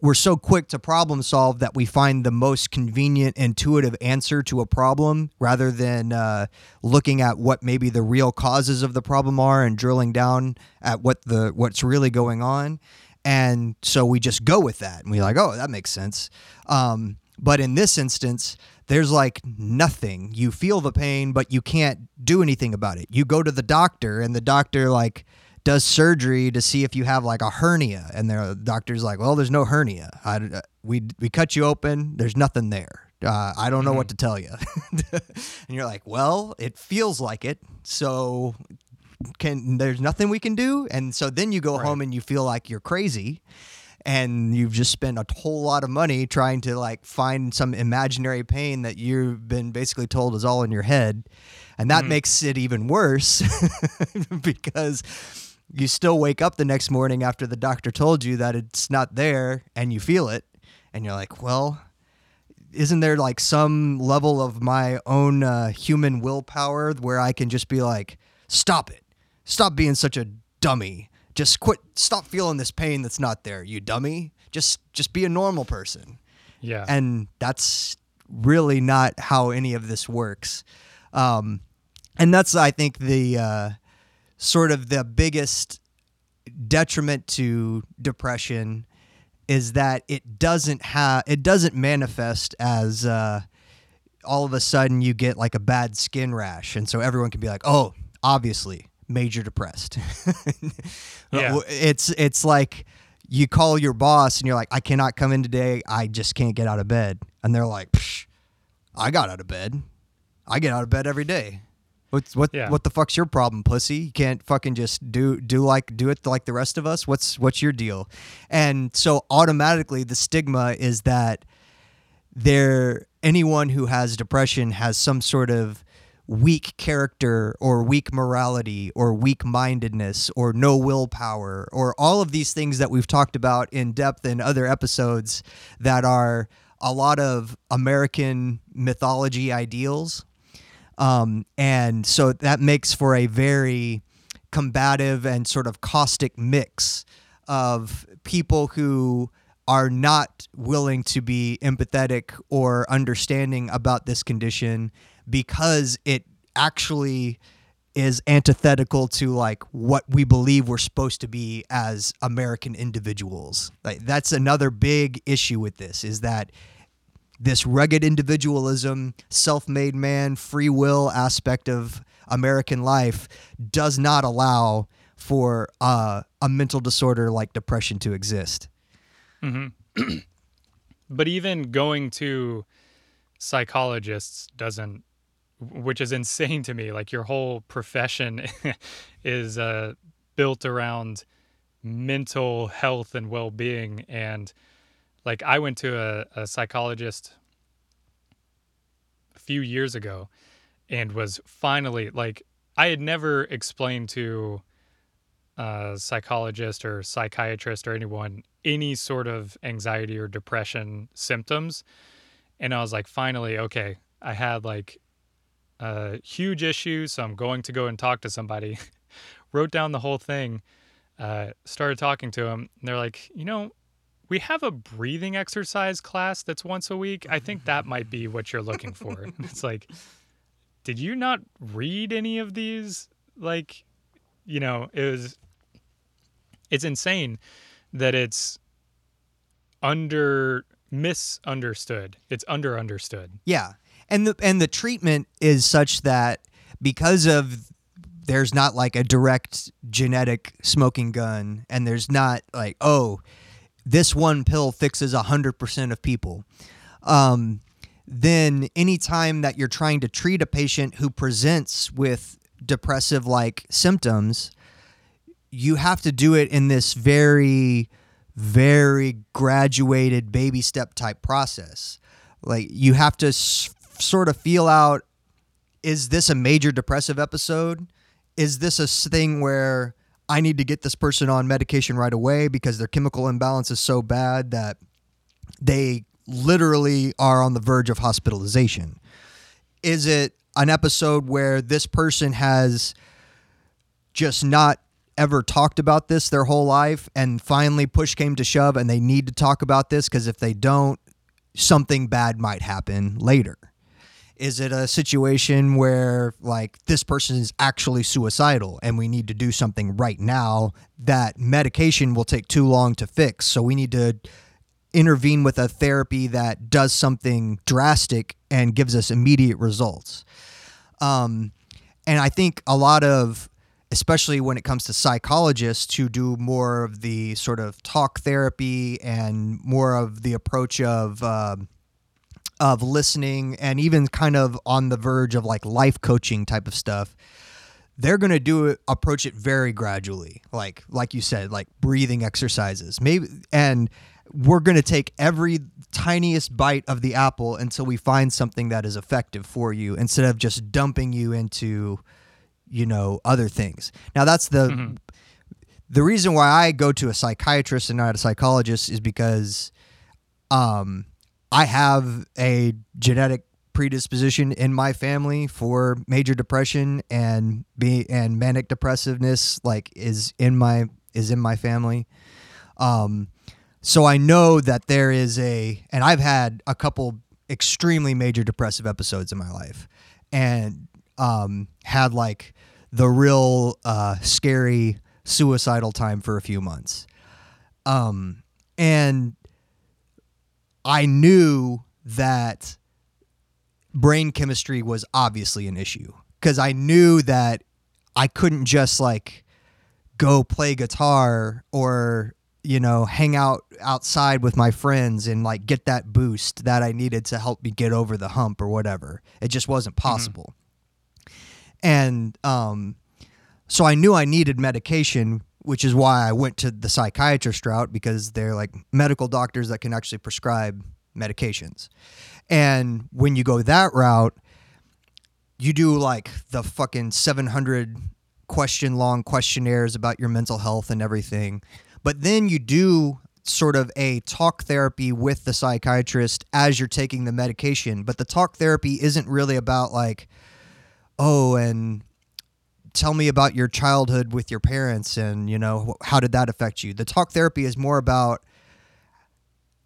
we're so quick to problem solve that we find the most convenient intuitive answer to a problem rather than uh, looking at what maybe the real causes of the problem are and drilling down at what the what's really going on. And so we just go with that and we're like oh that makes sense. Um, but in this instance there's like nothing. You feel the pain but you can't do anything about it. You go to the doctor and the doctor like does surgery to see if you have like a hernia. And the doctor's like well there's no hernia. I, uh, we, we cut you open. There's nothing there. Uh, i don't know what to tell you [LAUGHS] and you're like well it feels like it. So can there's nothing we can do? And so then you go Right. home and you feel like you're crazy and you've just spent a whole lot of money trying to like find some imaginary pain that you've been basically told is all in your head. And that makes it even worse [LAUGHS] because you still wake up the next morning after the doctor told you that it's not there and you feel it. And you're like well isn't there like some level of my own uh, human willpower where I can just be like, stop it, stop being such a dummy, just quit, stop feeling this pain that's not there, you dummy. Just, just be a normal person, Yeah. and that's really not how any of this works. Um, and that's, I think, the uh, sort of the biggest detriment to depression is that it doesn't have it doesn't manifest as uh, all of a sudden you get like a bad skin rash and so everyone can be like oh obviously major depressed [LAUGHS] Yeah. it's it's like you call your boss and you're like i cannot come in today i just can't get out of bed and they're like Psh, i got out of bed i get out of bed every day What's what? Yeah. What the fuck's your problem, pussy? You can't fucking just do do like do it like the rest of us. What's what's your deal? And so automatically the stigma is that there anyone who has depression has some sort of weak character or weak morality or weak mindedness or no willpower or all of these things that we've talked about in depth in other episodes that are a lot of American mythology ideals. Um, and so that makes for a very combative and sort of caustic mix of people who are not willing to be empathetic or understanding about this condition because it actually is antithetical to like what we believe we're supposed to be as American individuals. Like that's another big issue with this is that this rugged individualism, self-made man, free will aspect of American life does not allow for uh, a mental disorder like depression to exist. [CLEARS THROAT] but even going to psychologists doesn't which is insane to me. Like your whole profession [LAUGHS] is uh, built around mental health and well-being. And like i went to a, a psychologist a few years ago and was finally like i had never explained to psychologist or psychiatrist or anyone any sort of anxiety or depression symptoms and i was like finally okay i had like a huge issue, so I'm going to go and talk to somebody. [LAUGHS] Wrote down the whole thing, uh, started talking to them. And they're like, you know, we have a breathing exercise class that's once a week. I think that might be what you're looking for. [LAUGHS] it's like, did you not read any of these? Like, you know, it was, it's insane that it's under misunderstood. It's under understood. Yeah. And the and the treatment is such that because of there's not like a direct genetic smoking gun and there's not like oh this one pill fixes 100% of people um, then anytime that you're trying to treat a patient who presents with depressive like symptoms you have to do it in this very very graduated baby step type process. Like you have to s- sort of feel out is this a major depressive episode? Is this a thing where i need to get this person on medication right away because their chemical imbalance is so bad that they literally are on the verge of hospitalization? Is it an episode where this person has just not ever talked about this their whole life and finally push came to shove and they need to talk about this because if they don't something bad might happen later. Is it a situation where like this person is actually suicidal and we need to do something right now that medication will take too long to fix? So we need to intervene with a therapy that does something drastic and gives us immediate results. Um, and I think a lot of, especially when it comes to psychologists who do more of the sort of talk therapy and more of the approach of um of listening and even kind of on the verge of like life coaching type of stuff. They're gonna do it, approach it very gradually, like like you said, like breathing exercises, maybe, and we're gonna take every tiniest bite of the apple until we find something that is effective for you, instead of just dumping you into, you know, other things. Now that's the the reason why I go to a psychiatrist and not a psychologist is because um, I have a genetic predisposition in my family for major depression and be and manic depressiveness like is in my is in my family. Um, so I know that there is a and I've had a couple extremely major depressive episodes in my life and um, had like the real uh, scary suicidal time for a few months. Um, and I knew that brain chemistry was obviously an issue because I knew that I couldn't just like go play guitar or you know hang out outside with my friends and like get that boost that I needed to help me get over the hump or whatever. It just wasn't possible. And um so I knew I needed medication, which is why I went to the psychiatrist route because they're like medical doctors that can actually prescribe medications. And when you go that route, you do like the fucking 700 question long questionnaires about your mental health and everything. But then you do sort of a talk therapy with the psychiatrist as you're taking the medication. But the talk therapy isn't really about like, oh, and tell me about your childhood with your parents and you know how did that affect you? The talk therapy is more about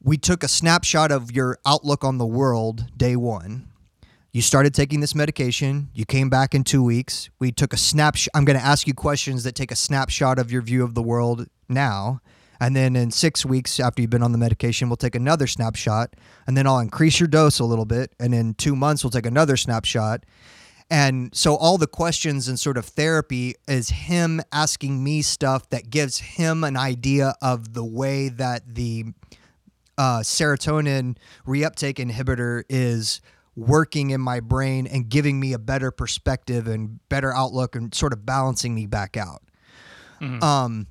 we took a snapshot of your outlook on the world day one. You started taking this medication. You came back in two weeks. We took a snapshot i'm going to ask you questions that take a snapshot of your view of the world now. And then in six weeks after you've been on the medication we'll take another snapshot. And then i'll increase your dose a little bit. And in two months we'll take another snapshot and so all the questions and sort of therapy is him asking me stuff that gives him an idea of the way that the uh, serotonin reuptake inhibitor is working in my brain and giving me a better perspective and better outlook and sort of balancing me back out. Um,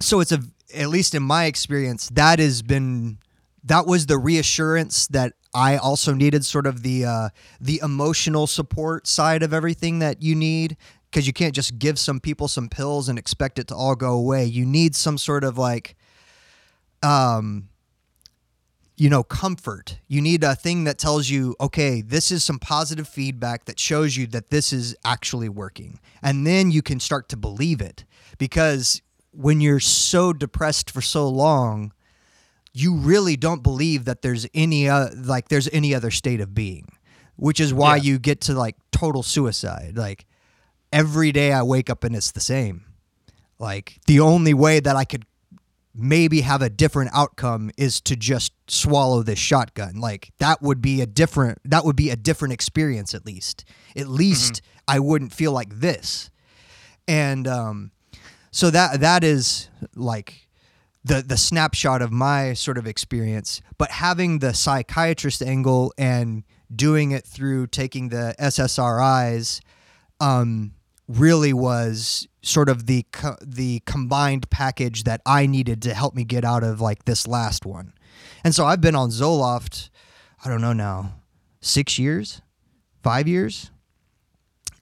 so it's a at least in my experience that has been that was the reassurance that I also needed sort of the uh, the emotional support side of everything that you need because you can't just give some people some pills and expect it to all go away. You need some sort of like um you know comfort. You need a thing that tells you okay this is some positive feedback that shows you that this is actually working. And then you can start to believe it. Because when you're so depressed for so long you really don't believe that there's any uh, like there's any other state of being which is why Yeah. you get to like total suicide. Like every day i wake up and it's the same. Like the only way that i could maybe have a different outcome is to just swallow this shotgun. Like that would be a different that would be a different experience at least. At least i wouldn't feel like this. And um so that that is like the the snapshot of my sort of experience but having the psychiatrist angle and doing it through taking the SSRIs um really was sort of the co- the combined package that I needed to help me get out of like this last one. And so I've been on Zoloft I don't know now 6 years, 5 years.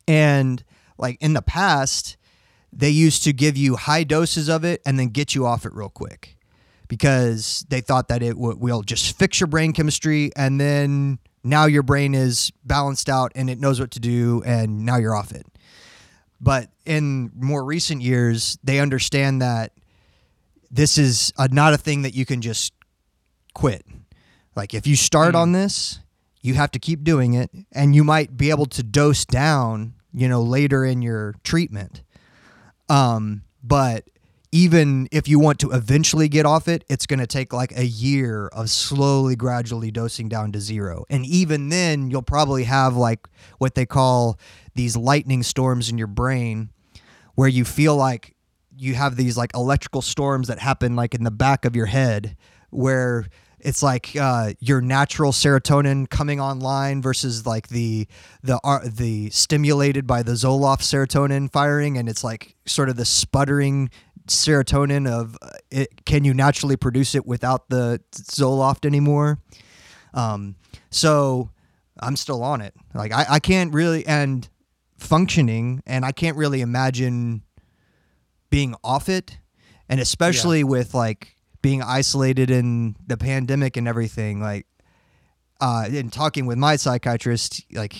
And like in the past they used to give you high doses of it and then get you off it real quick because they thought that it w- will just fix your brain chemistry and then now your brain is balanced out and it knows what to do and now you're off it. But in more recent years, they understand that this is a, not a thing that you can just quit. Like if you start mm. on this, you have to keep doing it and you might be able to dose down, you know, later in your treatment. Um, but even if you want to eventually get off it, it's going to take like a year of slowly, gradually dosing down to zero. And even then, you'll probably have like what they call these lightning storms in your brain where you feel like you have these like electrical storms that happen like in the back of your head where it's like uh, your natural serotonin coming online versus like the the uh, the stimulated by the Zoloft serotonin firing, and it's like sort of the sputtering serotonin of uh, it. Can you naturally produce it without the Zoloft anymore? Um, so I'm still on it. Like I, I can't really and functioning, and I can't really imagine being off it, and especially with like being isolated in the pandemic and everything. Like, uh, and talking with my psychiatrist, like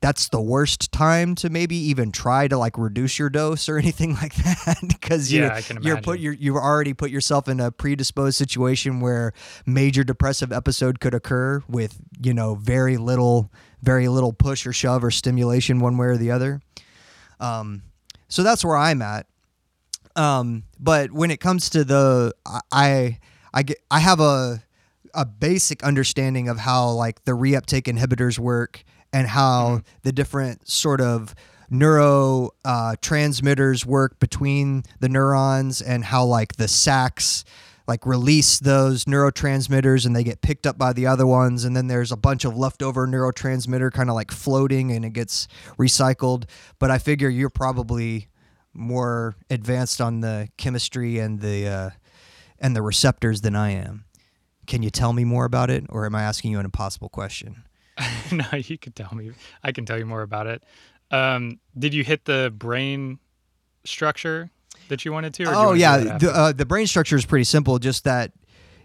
that's the worst time to maybe even try to like reduce your dose or [LAUGHS] anything like that because you Yeah, you're put you're, you've already put yourself in a predisposed situation where major depressive episode could occur with you know very little very little push or shove or stimulation one way or the other um, so that's where i'm at um, but when it comes to the I- I get I have a a basic understanding of how like the reuptake inhibitors work and how the different sort of neuro uh, transmitters work between the neurons and how like the sacs like release those neurotransmitters and they get picked up by the other ones. And then there's a bunch of leftover neurotransmitter kind of like floating and it gets recycled. But i figure you're probably more advanced on the chemistry and the uh, and the receptors than I am. Can you tell me more about it, or am I asking you an impossible question? [LAUGHS] no, you could tell me. I can tell you more about it. Um, did you hit the brain structure that you wanted to? Or do you Oh yeah, the uh, the brain structure is pretty simple. Just that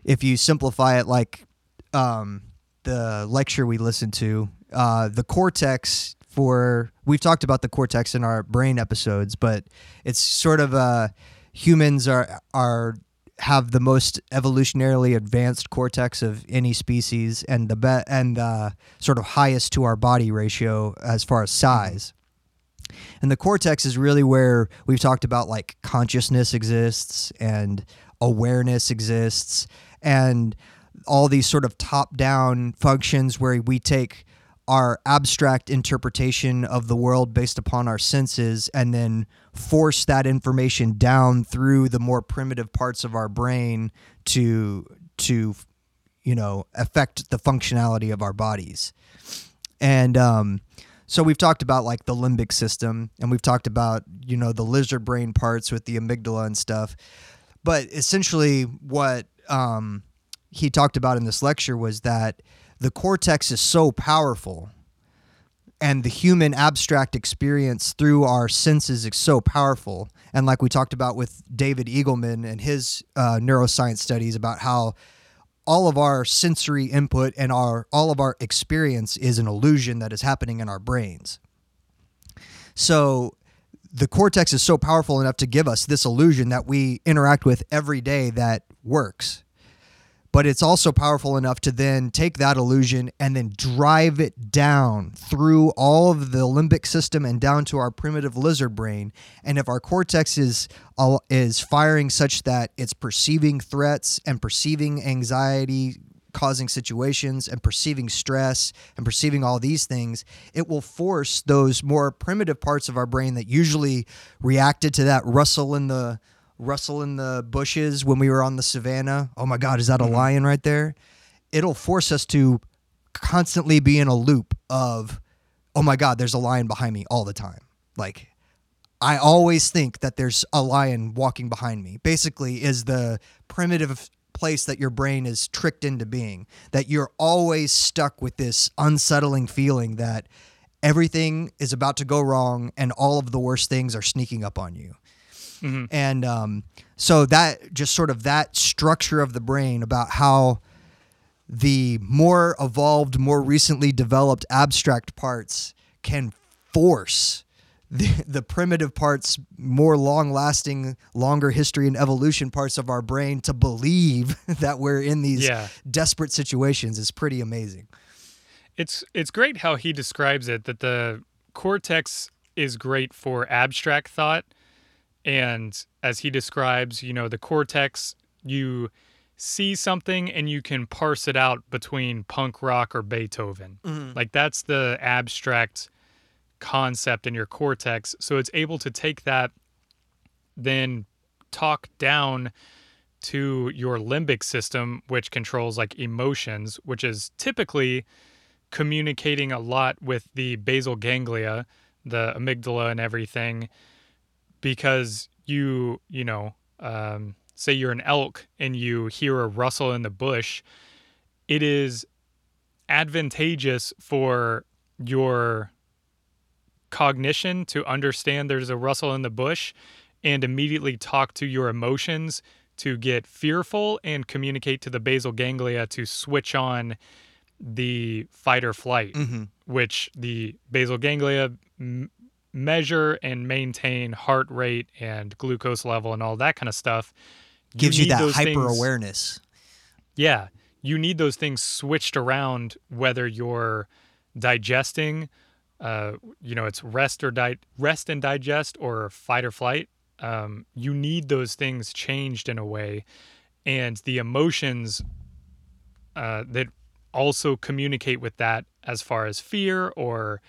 if you simplify it, like um, the lecture we listened to, uh, the cortex for we've talked about the cortex in our brain episodes, but it's sort of uh, humans are are have the most evolutionarily advanced cortex of any species and the be- and uh, sort of highest to our body ratio as far as size. And the cortex is really where we've talked about like consciousness exists and awareness exists and all these sort of top down functions where we take our abstract interpretation of the world based upon our senses and then force that information down through the more primitive parts of our brain to to you know affect the functionality of our bodies. And um, so we've talked about like the limbic system and we've talked about you know the lizard brain parts with the amygdala and stuff. But essentially what um, he talked about in this lecture was that the cortex is so powerful and the human abstract experience through our senses is so powerful and like we talked about with david eagleman and his uh, neuroscience studies about how all of our sensory input and our all of our experience is an illusion that is happening in our brains. So the cortex is so powerful enough to give us this illusion that we interact with every day that works. But it's also powerful enough to then take that illusion and then drive it down through all of the limbic system and down to our primitive lizard brain. And if our cortex is uh, is firing such that it's perceiving threats and perceiving anxiety causing situations and perceiving stress and perceiving all these things, it will force those more primitive parts of our brain that usually reacted to that rustle in the rustle in the bushes when we were on the savannah. Oh my God, is that a mm-hmm. lion right there? It'll force us to constantly be in a loop of, oh my God, there's a lion behind me all the time. Like, I always think that there's a lion walking behind me. Basically, is the primitive place that your brain is tricked into being. That you're always stuck with this unsettling feeling that everything is about to go wrong and all of the worst things are sneaking up on you. And um, so that just sort of that structure of the brain about how the more evolved, more recently developed abstract parts can force [LAUGHS] the, the primitive parts, more long lasting, longer history and evolution parts of our brain to believe [LAUGHS] that we're in these Yeah. desperate situations is pretty amazing. It's it's great how he describes it that the cortex is great for abstract thought and as he describes, you know, the cortex you see something and you can parse it out between punk rock or Beethoven. Mm-hmm. Like that's the abstract concept in your cortex. So it's able to take that then talk down to your limbic system, which controls like emotions, which is typically communicating a lot with the basal ganglia, the amygdala, and everything, because you, you know, um, say you're an elk and you hear a rustle in the bush, it is advantageous for your cognition to understand there's a rustle in the bush and immediately talk to your emotions to get fearful and communicate to the basal ganglia to switch on the fight or flight, which the basal ganglia m- measure and maintain heart rate and glucose level and all that kind of stuff. Gives you that those things- hyper awareness. yeah, you need those things switched around whether you're digesting, uh, you know, it's rest or di- rest and digest or fight or flight. Um, you need those things changed in a way, and the emotions uh, that also communicate with that as far as fear or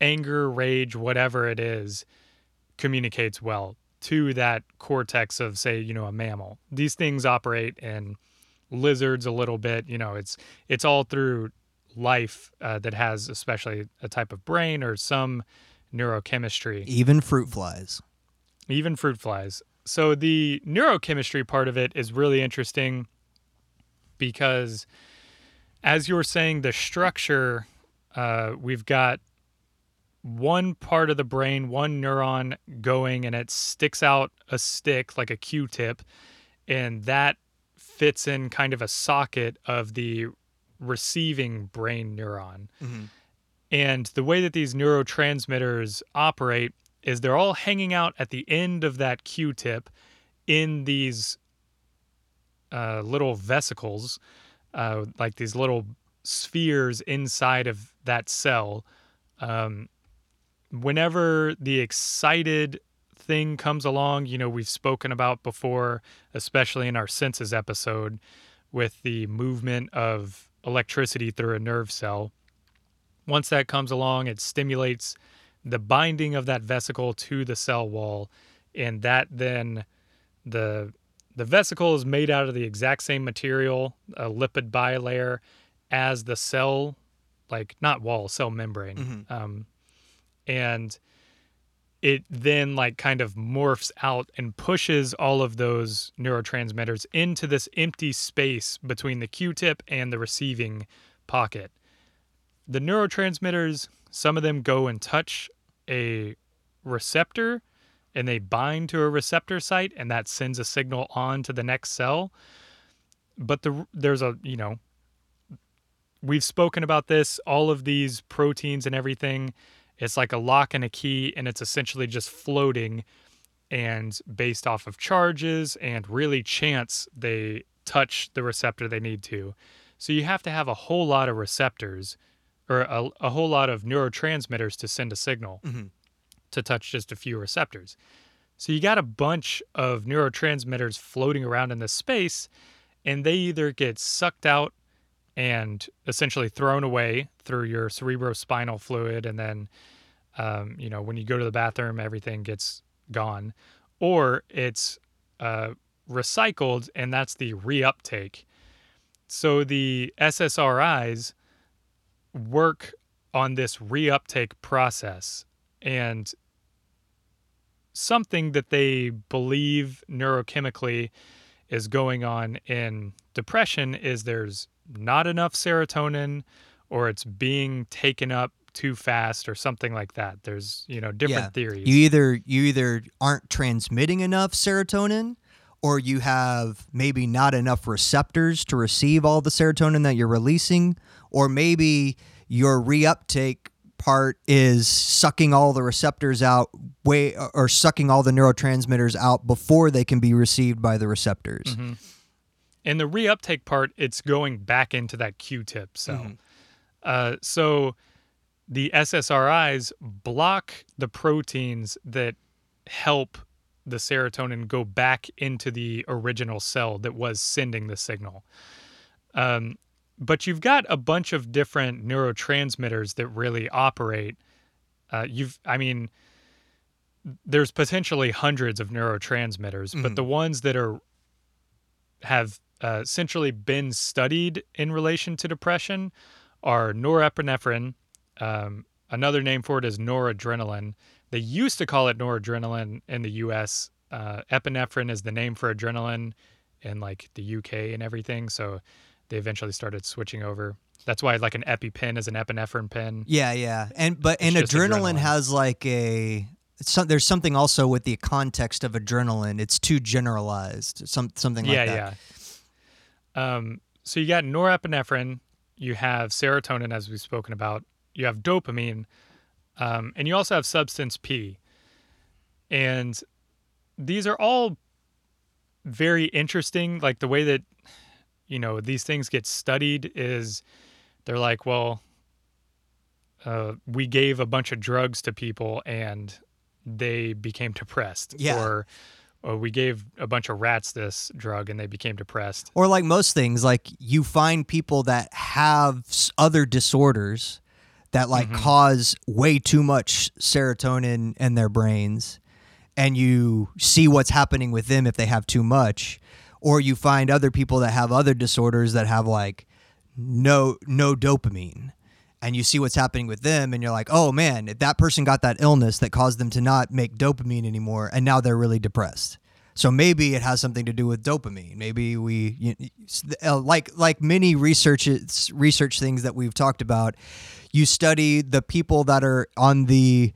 anger, rage, whatever it is, communicates well to that cortex of say you know a mammal these things operate in lizards a little bit you know it's it's all through life uh, that has especially a type of brain or some neurochemistry Even fruit flies. even fruit flies. So the neurochemistry part of it is really interesting because, as you were saying, the structure, uh, we've got one part of the brain, one neuron going, and it sticks out a stick like a Q-tip, and that fits in kind of a socket of the receiving brain neuron. And the way that these neurotransmitters operate is they're all hanging out at the end of that Q-tip in these uh, little vesicles, uh, like these little spheres inside of that cell. Um, whenever the excited thing comes along, you know, we've spoken about before, especially in our senses episode, with the movement of electricity through a nerve cell. Once that comes along, it stimulates the binding of that vesicle to the cell wall, and that then the the vesicle is made out of the exact same material, a lipid bilayer, as the cell, like not wall, cell membrane, um, and it then like kind of morphs out and pushes all of those neurotransmitters into this empty space between the Q-tip and the receiving pocket the neurotransmitters, some of them go and touch a receptor and they bind to a receptor site and that sends a signal on to the next cell. but the there's a you know we've spoken about this all of these proteins and everything it's like a lock and a key and it's essentially just floating and based off of charges and really chance they touch the receptor they need to. So you have to have a whole lot of receptors or a, a whole lot of neurotransmitters to send a signal mm-hmm. to touch just a few receptors. So you got a bunch of neurotransmitters floating around in this space, and they either get sucked out and essentially thrown away through your cerebrospinal fluid, and then, um, you know, when you go to the bathroom, everything gets gone, or it's uh, recycled, and that's the reuptake. So the SSRIs work on this reuptake process, and something that they believe neurochemically is going on in depression is there's not enough serotonin or it's being taken up too fast or something like that. There's, you know, different Yeah. theories. You either you either aren't transmitting enough serotonin or you have maybe not enough receptors to receive all the serotonin that you're releasing or maybe your reuptake part is sucking all the receptors out way or sucking all the neurotransmitters out before they can be received by the receptors. Mm-hmm. In the reuptake part, it's going back into that Q-tip cell. Uh, so the SSRIs block the proteins that help the serotonin go back into the original cell that was sending the signal. Um, but you've got a bunch of different neurotransmitters that really operate. Uh, you've, I mean, there's potentially hundreds of neurotransmitters, but the ones that are have uh, essentially been studied in relation to depression are norepinephrine. Um, another name for it is noradrenaline. They used to call it noradrenaline in the U.S. Uh, epinephrine is the name for adrenaline in like the U.K. and everything. So they eventually started switching over. That's why like an EpiPen is an epinephrine pen. Yeah, yeah, and but and It's just adrenaline, adrenaline. has like a some, there's something also with the context of adrenaline. It's too generalized. Some something like yeah, that. yeah. Um, so you got norepinephrine, you have serotonin, as we've spoken about, you have dopamine, um, and you also have substance P. And these are all very interesting. Like the way that, you know, these things get studied is they're like, well, uh, we gave a bunch of drugs to people and they became depressed. Yeah. Or, or we gave a bunch of rats this drug and they became depressed. Or like most things, like you find people that have other disorders that like Mm-hmm. cause way too much serotonin in their brains, and you see what's happening with them if they have too much. Or you find other people that have other disorders that have like no no dopamine. And you see what's happening with them, and you're like, oh man, if that person got that illness that caused them to not make dopamine anymore, and now they're really depressed. So maybe it has something to do with dopamine. Maybe we, you, uh, like like many research research things that we've talked about, you study the people that are on the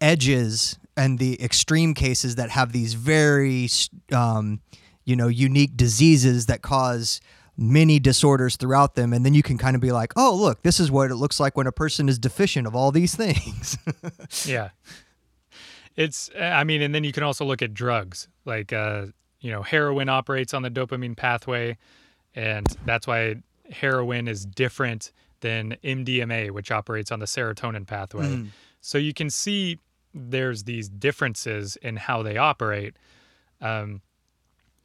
edges and the extreme cases that have these very, um, you know, unique diseases that cause many disorders throughout them and then you can kind of be like oh look this is what it looks like when a person is deficient of all these things. [LAUGHS] Yeah. It's i mean and then you can also look at drugs. Like uh you know heroin operates on the dopamine pathway and that's why heroin is different than mdma which operates on the serotonin pathway. So you can see there's these differences in how they operate. Um,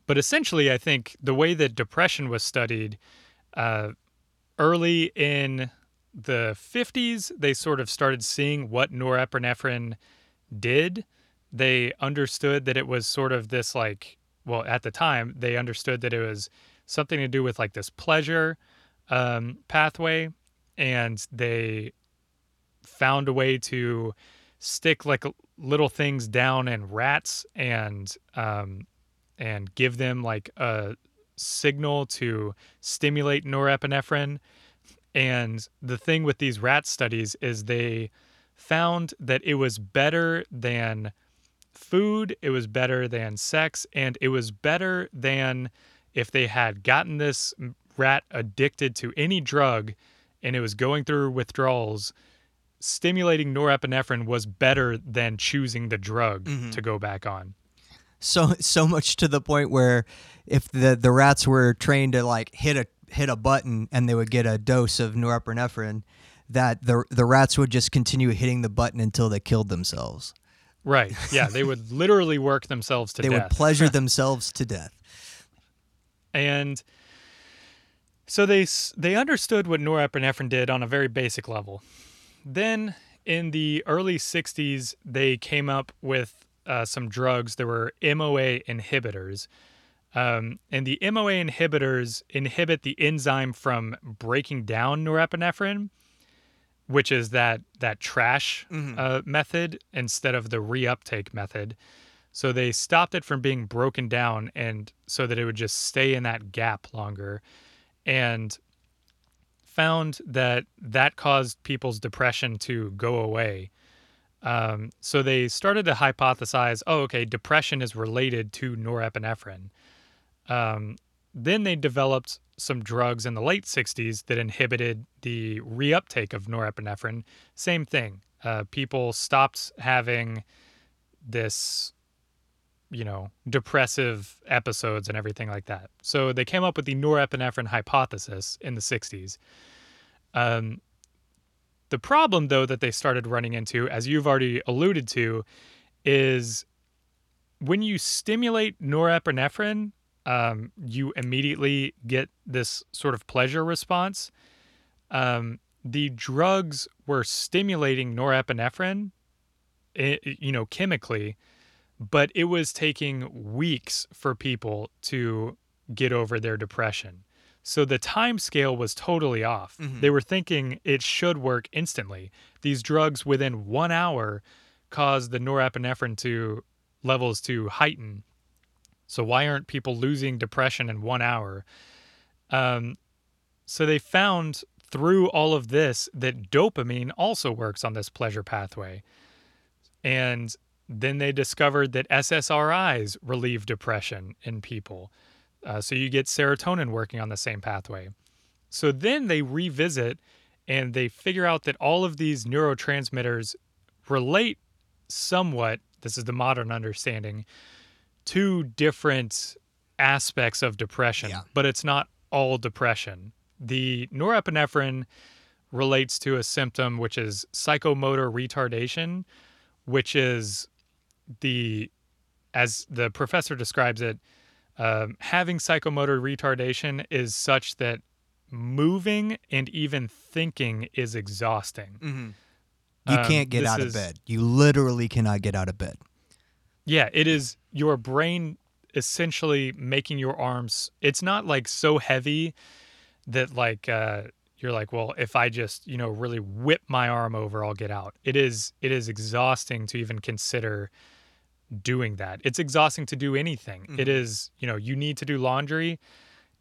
but essentially i think the way that depression was studied uh, early in the 50s they sort of started seeing what norepinephrine did. They understood that it was sort of this like well at the time they understood that it was something to do with like this pleasure um, pathway and they found a way to stick like little things down in rats and um, and give them like a signal to stimulate norepinephrine and the thing with these rat studies is they found that it was better than food, it was better than sex, and it was better than if they had gotten this rat addicted to any drug and it was going through withdrawals, stimulating norepinephrine was better than choosing the drug mm-hmm. to go back on. So so much to the point where if the the rats were trained to like hit a hit a button and they would get a dose of norepinephrine that the the rats would just continue hitting the button until they killed themselves Right. Yeah, they would [LAUGHS] literally work themselves to they death. They would pleasure [LAUGHS] themselves to death and so they they understood what norepinephrine did on a very basic level. Then in the early 60s, they came up with uh, some drugs. There were MOA inhibitors. Um, and the MOA inhibitors inhibit the enzyme from breaking down norepinephrine, which is that that trash uh, method instead of the reuptake method. So they stopped it from being broken down, and so that it would just stay in that gap longer, and found that that caused people's depression to go away. Um, so they started to hypothesize, oh, okay, depression is related to norepinephrine. Um, then they developed some drugs in the late 60s that inhibited the reuptake of norepinephrine. Same thing. Uh, people stopped having this, you know, depressive episodes and everything like that. So they came up with the norepinephrine hypothesis in the 60s. Um, the problem, though, that they started running into, as you've already alluded to, is when you stimulate norepinephrine, um, you immediately get this sort of pleasure response. Um, the drugs were stimulating norepinephrine, you know, chemically, but it was taking weeks for people to get over their depression. So the time scale was totally off. They were thinking it should work instantly. These drugs within one hour cause the norepinephrine to levels to heighten. So why aren't people losing depression in one hour? Um, so they found through all of this that dopamine also works on this pleasure pathway. And then they discovered that SSRIs relieve depression in people. Uh, so you get serotonin working on the same pathway. So then they revisit and they figure out that all of these neurotransmitters relate somewhat, this is the modern understanding, to different aspects of depression, Yeah. but it's not all depression. The norepinephrine relates to a symptom which is psychomotor retardation, which is the, as the professor describes it, um, having psychomotor retardation is such that moving and even thinking is exhausting. you Um, can't get this out of is- bed you literally cannot get out of bed Yeah, it is your brain essentially making your arms. It's not like so heavy that like uh, you're like, well, if I just you know really whip my arm over, I'll get out. It is it is exhausting to even consider doing that. It's exhausting to do anything. It mm-hmm. is you know you need to do laundry,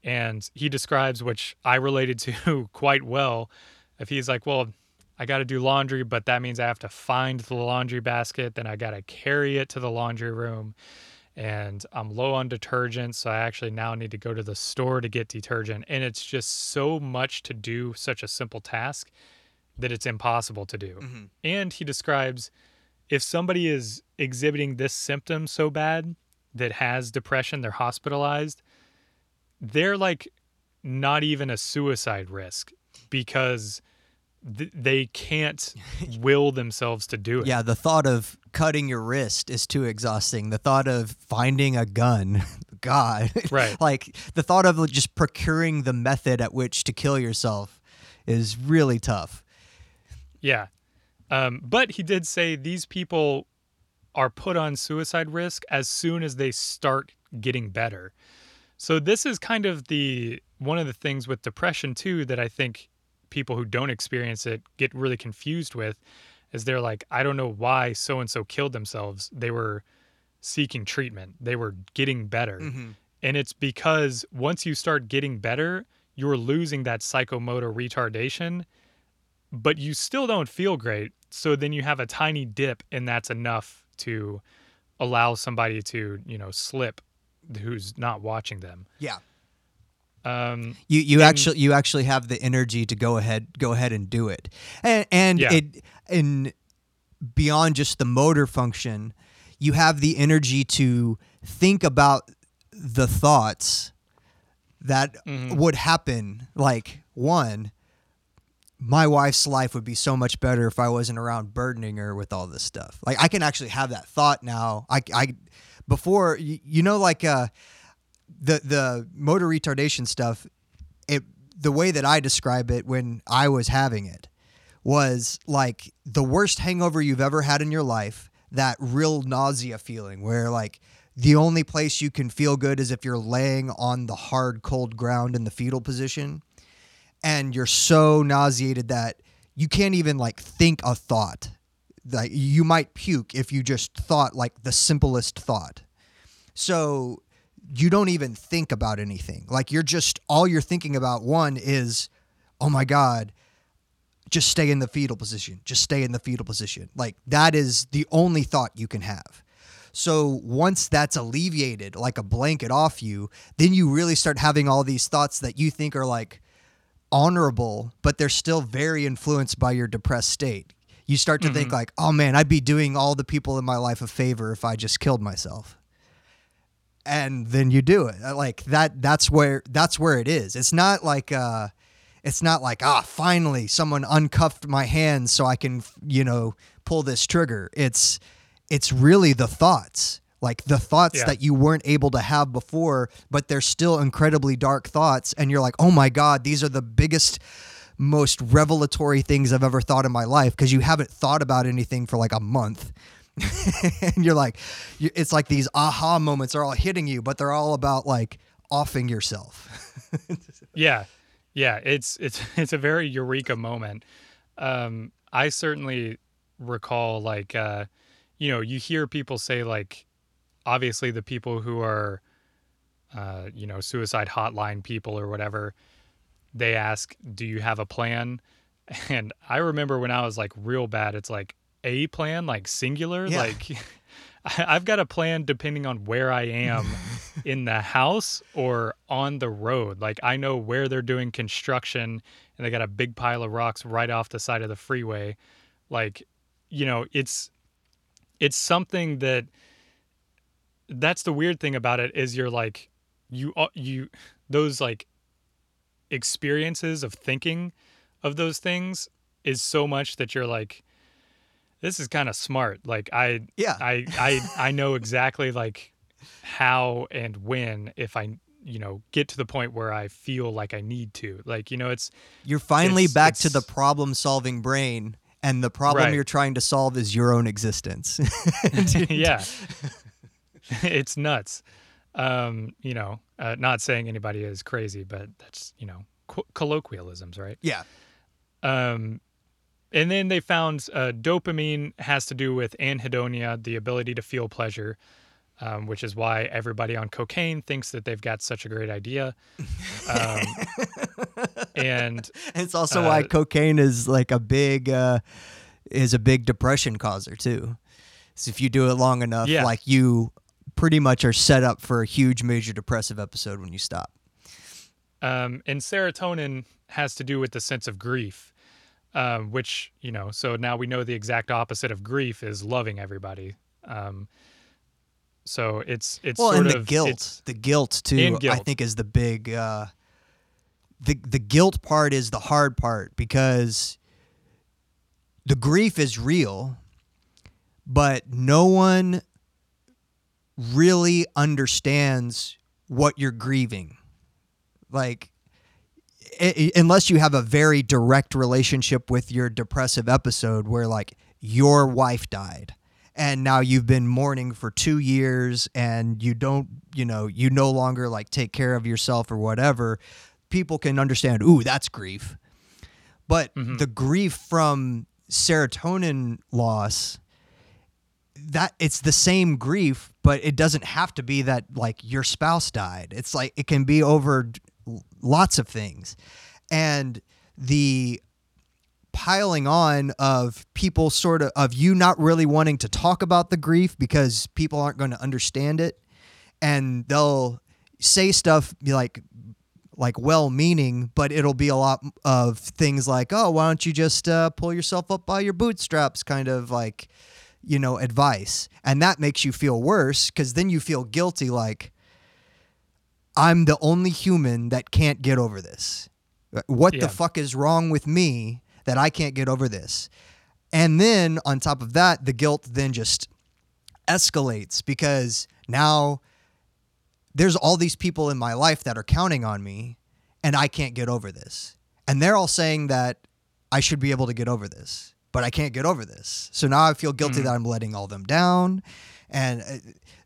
and he describes which I related to [LAUGHS] quite well. If he's like, well, I got to do laundry, but that means I have to find the laundry basket. Then I got to carry it to the laundry room. And I'm low on detergent. So I actually now need to go to the store to get detergent. And it's just so much to do such a simple task that it's impossible to do. Mm-hmm. And he describes if somebody is exhibiting this symptom so bad that has depression, they're hospitalized, they're like not even a suicide risk because th- they can't [LAUGHS] will themselves to do it. Yeah, the thought of cutting your wrist is too exhausting. The thought of finding a gun, [LAUGHS] God, Right. [LAUGHS] like the thought of just procuring the method at which to kill yourself is really tough. Yeah. Um, but he did say these people are put on suicide risk as soon as they start getting better. So this is kind of the one of the things with depression too that I think people who don't experience it get really confused with is they're like I don't know why so and so killed themselves. They were seeking treatment. They were getting better. And it's because once you start getting better, you're losing that psychomotor retardation but you still don't feel great. So then you have a tiny dip, and that's enough to allow somebody to, you know, slip who's not watching them. Yeah. Um, You you And- actually you actually have the energy to go ahead go ahead and do it, and and Yeah. it and beyond just the motor function, you have the energy to think about the thoughts that Mhm. would happen. Like one, my wife's life would be so much better if I wasn't around burdening her with all this stuff. Like I can actually have that thought now. I I before you, you know like uh the the motor retardation stuff it the way that I describe it when I was having it was like the worst hangover you've ever had in your life, that real nausea feeling where like the only place you can feel good is if you're laying on the hard cold ground in the fetal position and you're so nauseated that you can't even like think a thought. Like you might puke if you just thought like the simplest thought. So you don't even think about anything. Like you're just all you're thinking about one is, oh my God, just stay in the fetal position. Just stay in the fetal position. Like that is the only thought you can have. So once that's alleviated, like a blanket off you, then you really start having all these thoughts that you think are like honorable, but they're still very influenced by your depressed state. You start to think like, oh man, I'd be doing all the people in my life a favor if I just killed myself. And then you do it. Uh, Like that that's where that's where it is. It's not like uh it's not like ah finally someone uncuffed my hands so I can, you know, pull this trigger. It's it's really the thoughts. Like the thoughts Yeah. that you weren't able to have before, but they're still incredibly dark thoughts and you're like, "Oh my god, these are the biggest most revelatory things I've ever thought in my life because you haven't thought about anything for like a month. [LAUGHS] and you're like, it's like these aha moments are all hitting you, but they're all about like offing yourself. [LAUGHS] Yeah, yeah. It's it's [LAUGHS] it's a very eureka moment. Um, I certainly recall like uh, you know you hear people say like obviously the people who are uh, you know suicide hotline people or whatever they ask do you have a plan? [LAUGHS] And i remember when i was like real bad it's like a plan? Like singular? Yeah. like [LAUGHS] i've got a plan depending on where i am [LAUGHS] in the house or on the road. Like i know where they're doing construction and they got a big pile of rocks right off the side of the freeway. Like you know it's it's something that that's the weird thing about it is you're like you uh, you those like experiences of thinking of those things is so much that you're like this is kind of smart like i Yeah. i i i know exactly like how and when if i you know get to the point where i feel like i need to like you know it's You're finally It's- back to the problem solving brain, and the problem Right. you're trying to solve is your own existence. [LAUGHS] [LAUGHS] yeah [LAUGHS] it's nuts um you know uh, not saying anybody is crazy but that's you know co- colloquialisms right yeah. Um, and then they found uh, dopamine has to do with anhedonia, the ability to feel pleasure, um, which is why everybody on cocaine thinks that they've got such a great idea. Um, [LAUGHS] and It's also why Uh, cocaine is like a big uh, is a big depression causer too. So if you do it long enough, Yeah. like you pretty much are set up for a huge major depressive episode when you stop. um, and serotonin has to do with the sense of grief, um, which you know. So now we know the exact opposite of grief is loving everybody. Um, so it's it's well, sort and the of guilt, the guilt too. And I think is the big. Uh, the the guilt part is the hard part because the grief is real, but no one really understands what you're grieving. Like, i- i- unless you have a very direct relationship with your depressive episode where, like, your wife died and now you've been mourning for two years and you don't, you know, you no longer like take care of yourself or whatever, people can understand, ooh, that's grief. But mm-hmm. the grief from serotonin loss, that it's the same grief, but it doesn't have to be that like your spouse died. It's like it can be over lots of things. And the piling on of people sort of of you not really wanting to talk about the grief because people aren't going to understand it and they'll say stuff like like well-meaning, but it'll be a lot of things like, "Oh, why don't you just uh, pull yourself up by your bootstraps?" kind of like, you know, advice, and that makes you feel worse because then you feel guilty, like I'm the only human that can't get over this. What Yeah. the fuck is wrong with me that I can't get over this? And then on top of that, the guilt then just escalates because now there's all these people in my life that are counting on me and I can't get over this. And they're all saying that I should be able to get over this, but I can't get over this. So now I feel guilty that I'm letting all them down. And uh,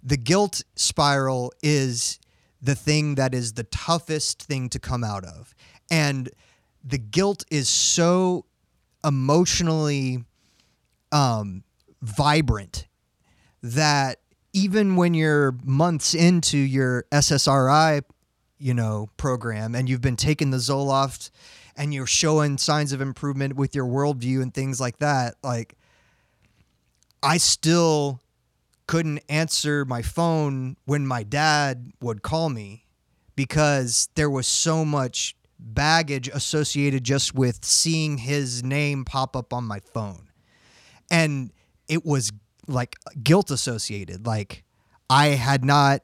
the guilt spiral is the thing that is the toughest thing to come out of. And the guilt is so emotionally um, vibrant that even when you're months into your SSRI, you know, program and you've been taking the Zoloft and you're showing signs of improvement with your worldview and things like that, like I still couldn't answer my phone when my dad would call me because there was so much baggage associated just with seeing his name pop up on my phone. And it was like guilt associated. Like I had not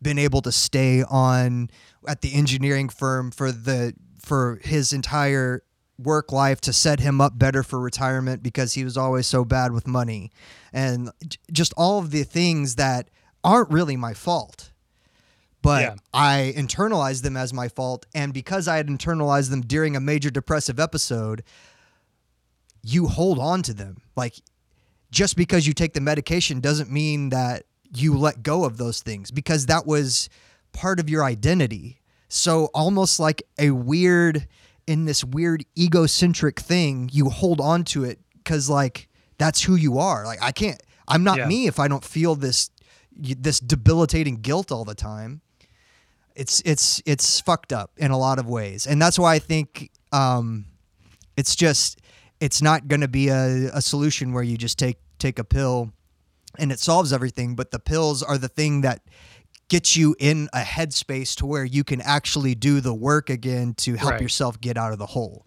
been able to stay on at the engineering firm for the for his entire work life to set him up better for retirement because he was always so bad with money and just all of the things that aren't really my fault but Yeah. I internalized them as my fault and because I had internalized them during a major depressive episode you hold on to them like just because you take the medication doesn't mean that you let go of those things because that was part of your identity. So almost like a weird in this weird egocentric thing, you hold on to it cuz like that's who you are. Like I can't I'm not Yeah. me if I don't feel this this debilitating guilt all the time. It's it's it's fucked up in a lot of ways. And that's why I think um it's just it's not going to be a, a solution where you just take take a pill and it solves everything but the pills are the thing that gets you in a headspace to where you can actually do the work again to help Right. yourself get out of the hole.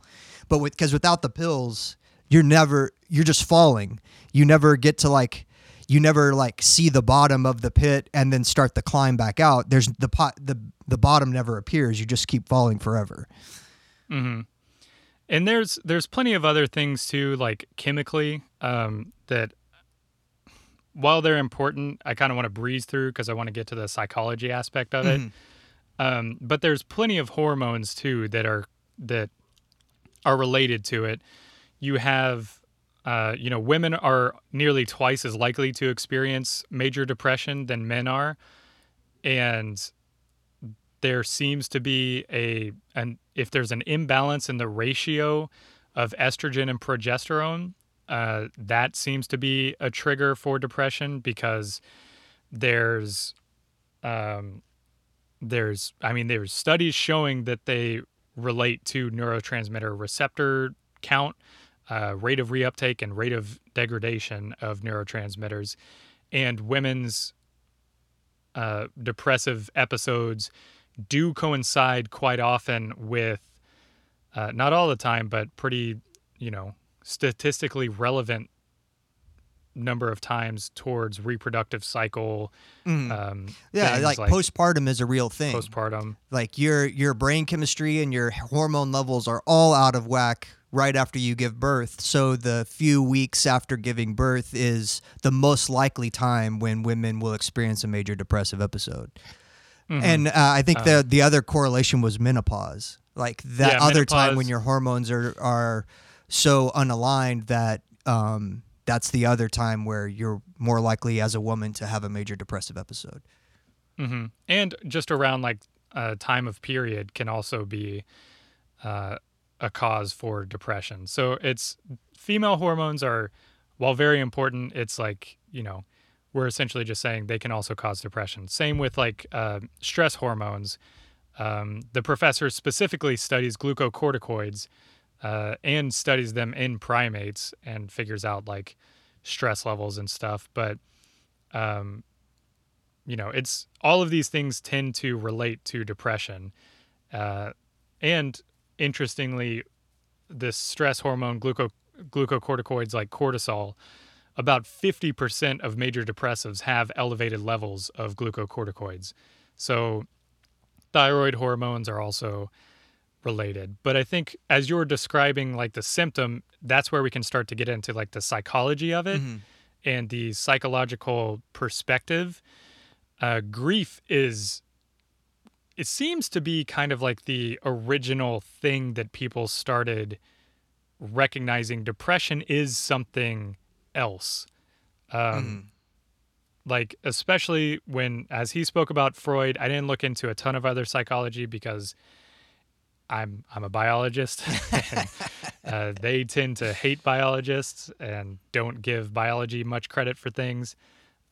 But with because without the pills you're never you're just falling. You never get to like you never like see the bottom of the pit and then start the climb back out. There's the pot the the bottom never appears. You just keep falling forever. Hmm. And there's there's plenty of other things too, like chemically, um, that while they're important, I kind of want to breeze through because I want to get to the psychology aspect of it. Um, but there's plenty of hormones too that are that are related to it. You have, uh, you know, women are nearly twice as likely to experience major depression than men are, and there seems to be a an if there's an imbalance in the ratio of estrogen and progesterone, uh, that seems to be a trigger for depression because there's um, there's I mean there's studies showing that they relate to neurotransmitter receptor count, uh, rate of reuptake, and rate of degradation of neurotransmitters, and women's uh, depressive episodes do coincide quite often with uh, not all the time, but pretty you know statistically relevant number of times towards reproductive cycle. Um, yeah things like, postpartum is a real thing postpartum. like your your brain chemistry and your hormone levels are all out of whack right after you give birth so the few weeks after giving birth is the most likely time when women will experience a major depressive episode Mm-hmm. and uh, i think the the other correlation was menopause like that Yeah, other time when your hormones are are so unaligned that um that's the other time where you're more likely as a woman to have a major depressive episode hmm And just around like uh, time of period can also be uh, a cause for depression. So it's female hormones are, while very important, it's like, you know, we're essentially just saying they can also cause depression. Same with like uh, stress hormones. Um, the professor specifically studies glucocorticoids uh, and studies them in primates and figures out like stress levels and stuff. But um, you know, it's all of these things tend to relate to depression. Uh, and interestingly, this stress hormone, gluco- glucocorticoids like cortisol, about 50% of major depressives have elevated levels of glucocorticoids. So, thyroid hormones are also related. But I think as you're describing like the symptom, that's where we can start to get into like the psychology of it and the psychological perspective. Uh, grief is, it seems to be kind of like the original thing that people started recognizing depression is something else. Um, Like, especially when, as he spoke about Freud, I didn't look into a ton of other psychology because I'm I'm a biologist. [LAUGHS] and, uh, [LAUGHS] they tend to hate biologists and don't give biology much credit for things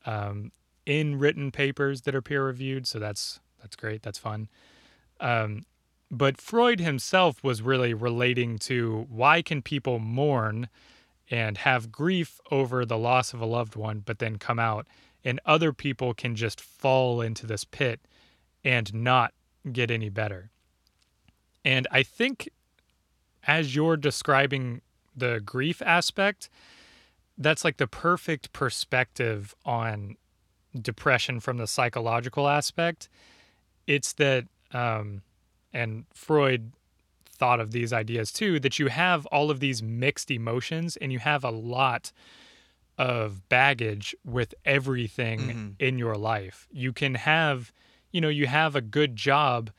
um, in written papers that are peer reviewed. So that's that's great. That's fun. Um, but Freud himself was really relating to why can people mourn and have grief over the loss of a loved one, but then come out, and other people can just fall into this pit and not get any better. And I think as you're describing the grief aspect, that's like the perfect perspective on depression from the psychological aspect. It's that, um, and Freud thought of these ideas too, that you have all of these mixed emotions and you have a lot of baggage with everything in your life. You can have, you know, you have a good job.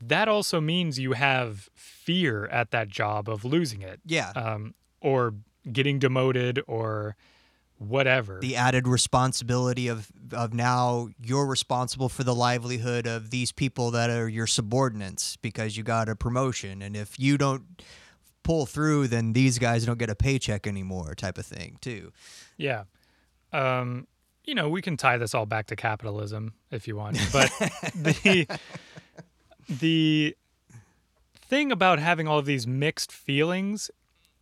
That also means you have fear at that job of losing it Yeah. um, or getting demoted or whatever. the added responsibility of of now you're responsible for the livelihood of these people that are your subordinates because you got a promotion and if you don't pull through then these guys don't get a paycheck anymore type of thing too yeah. Um, you know, we can tie this all back to capitalism if you want, but [LAUGHS] the the thing about having all of these mixed feelings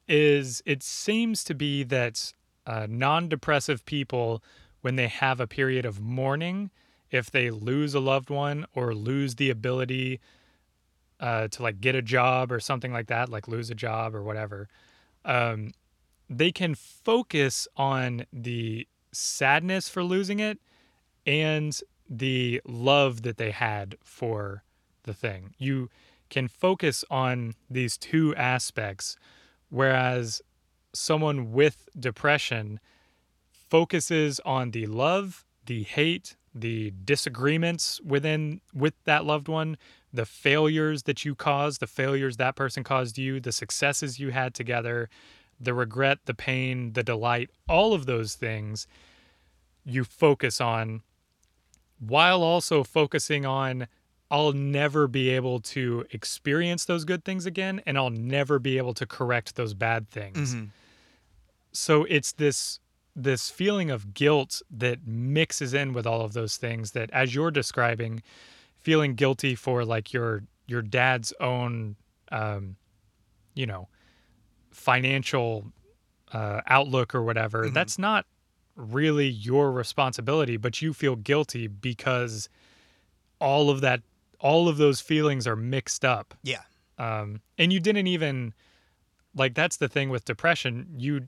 is it seems to be that uh, non-depressive people when they have a period of mourning if they lose a loved one or lose the ability uh, to like get a job or something like that like lose a job or whatever um, they can focus on the sadness for losing it and the love that they had for the thing. You can focus on these two aspects, whereas someone with depression focuses on the love, the hate, the disagreements within with that loved one, the failures that you caused, the failures that person caused you, the successes you had together, the regret, the pain, the delight, all of those things you focus on while also focusing on I'll never be able to experience those good things again and I'll never be able to correct those bad things. So it's this this feeling of guilt that mixes in with all of those things that as you're describing feeling guilty for like your your dad's own um you know financial uh, outlook or whatever that's not really your responsibility but you feel guilty because all of that all of those feelings are mixed up yeah um, and you didn't even like that's the thing with depression you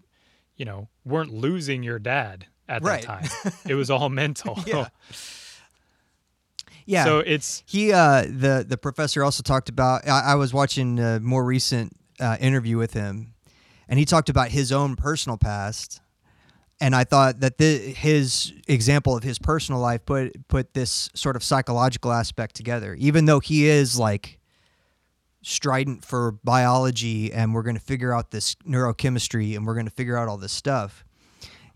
you know weren't losing your dad at Right. that time [LAUGHS] it was all mental Yeah. [LAUGHS] yeah so it's He, uh, the the professor also talked about. I, I was watching a more recent uh, interview with him, and he talked about his own personal past. And I thought that the, his example of his personal life put put this sort of psychological aspect together. Even though he is like strident for biology, and we're going to figure out this neurochemistry, and we're going to figure out all this stuff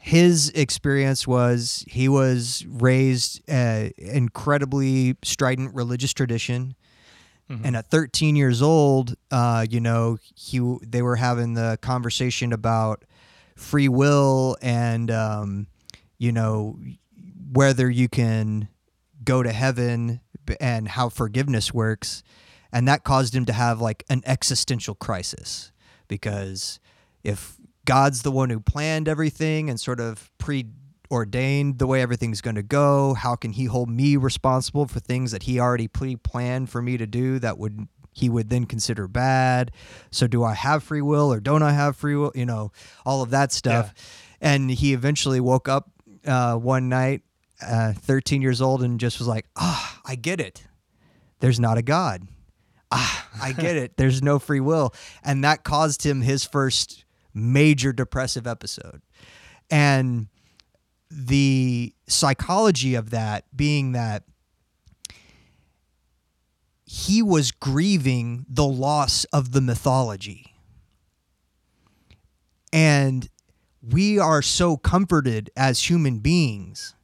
his experience was he was raised uh, incredibly strident religious tradition and at 13 years old uh, you know he they were having the conversation about free will and um, you know whether you can go to heaven and how forgiveness works and that caused him to have like an existential crisis because if God's the one who planned everything and sort of ordained the way everything's going to go? How can he hold me responsible for things that he already pre-planned for me to do that would he would then consider bad? So do I have free will or don't I have free will? You know, all of that stuff. And he eventually woke up uh, one night, uh, 13 years old, and just was like, "Ah, I get it. There's not a God. Ah, I [LAUGHS] get it. There's no free will." And that caused him his first major depressive episode. And the psychology of that being that he was grieving the loss of the mythology. And we are so comforted as human beings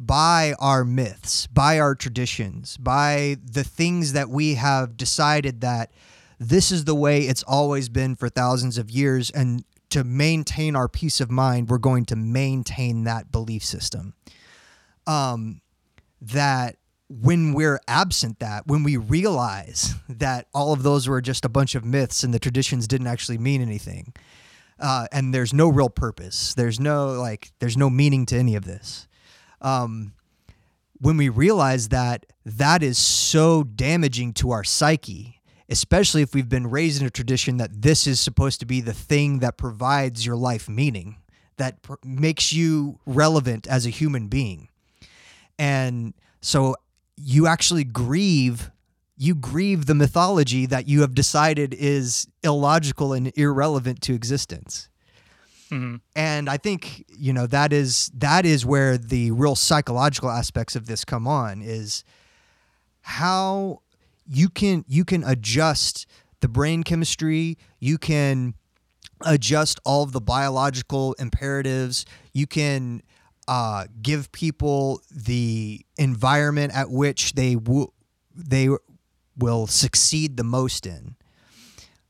by our myths, by our traditions, by the things that we have decided that this is the way it's always been for thousands of years. And to maintain our peace of mind, we're going to maintain that belief system. Um, that when we're absent that, when we realize that all of those were just a bunch of myths and the traditions didn't actually mean anything, uh, and there's no real purpose, there's no like, there's no meaning to any of this. Um, when we realize that that is so damaging to our psyche, especially if we've been raised in a tradition that this is supposed to be the thing that provides your life meaning, that pr- makes you relevant as a human being. And so you actually grieve you grieve the mythology that you have decided is illogical and irrelevant to existence. Mm-hmm. And I think, you know, that is that is where the real psychological aspects of this come on is how you can you can adjust the brain chemistry, you can adjust all of the biological imperatives, you can uh, give people the environment at which they w- they will succeed the most in.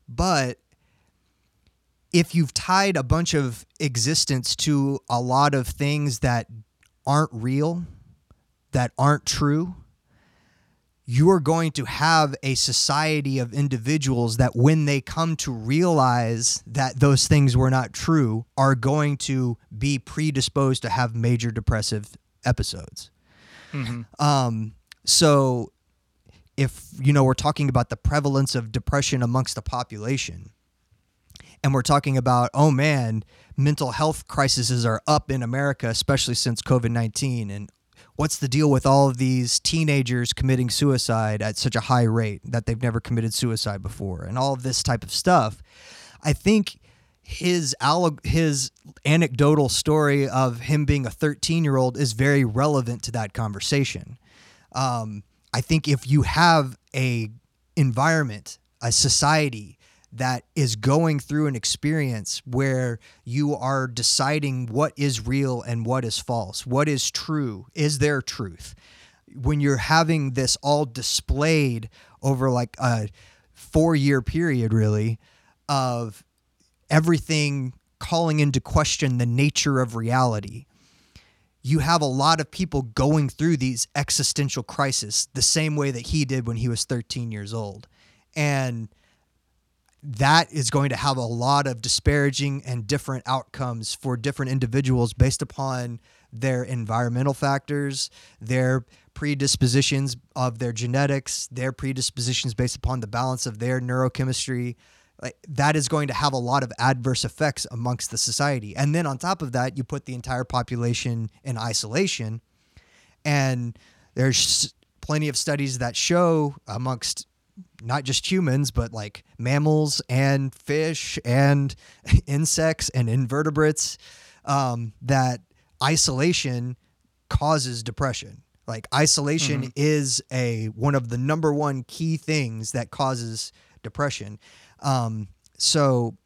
But if you've tied a bunch of existence to a lot of things that aren't real, that aren't true, you're going to have a society of individuals that when they come to realize that those things were not true are going to be predisposed to have major depressive episodes. Um, so if you know we're talking about the prevalence of depression amongst the population and we're talking about oh man mental health crises are up in america especially since covid-19 and what's the deal with all of these teenagers committing suicide at such a high rate that they've never committed suicide before and all of this type of stuff? I think his his anecdotal story of him being a 13 year old is very relevant to that conversation. Um, I think if you have a environment, a society that is going through an experience where you are deciding what is real and what is false, what is true, is there truth? When you're having this all displayed over like a four year period, really, of everything calling into question the nature of reality you have a lot of people going through these existential crises the same way that he did when he was 13 years old. And that is going to have a lot of disparaging and different outcomes for different individuals based upon their environmental factors, their predispositions of their genetics, their predispositions based upon the balance of their neurochemistry. Like that is going to have a lot of adverse effects amongst the society. And then on top of that, you put the entire population in isolation. And there's plenty of studies that show amongst not just humans, but like mammals and fish and [LAUGHS] insects and invertebrates, um, that isolation causes depression. Like isolation is a one of the number one key things that causes depression. Um, so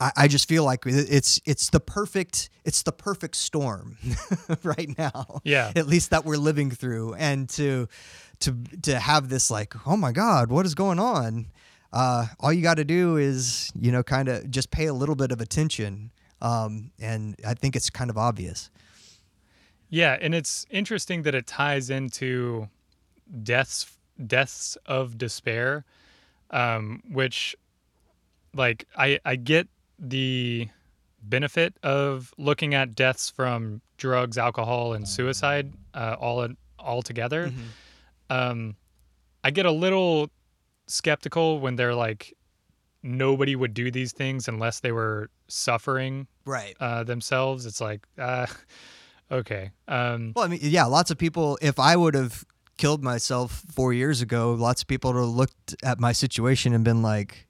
I, I just feel like it's it's the perfect it's the perfect storm [LAUGHS] right now. Yeah. At least that we're living through, and to to to have this like, oh my God, what is going on? Uh, all you got to do is you know kind of just pay a little bit of attention, um, and I think it's kind of obvious. Yeah, and it's interesting that it ties into deaths deaths of despair, um, which like I I get the benefit of looking at deaths from drugs, alcohol, and suicide uh, all in, all together. Um, I get a little skeptical when they're like, nobody would do these things unless they were suffering Right. uh, themselves. It's like, uh, [LAUGHS] okay. Um, Well, I mean, yeah, lots of people. If I would have killed myself four years ago, lots of people would have looked at my situation and been like,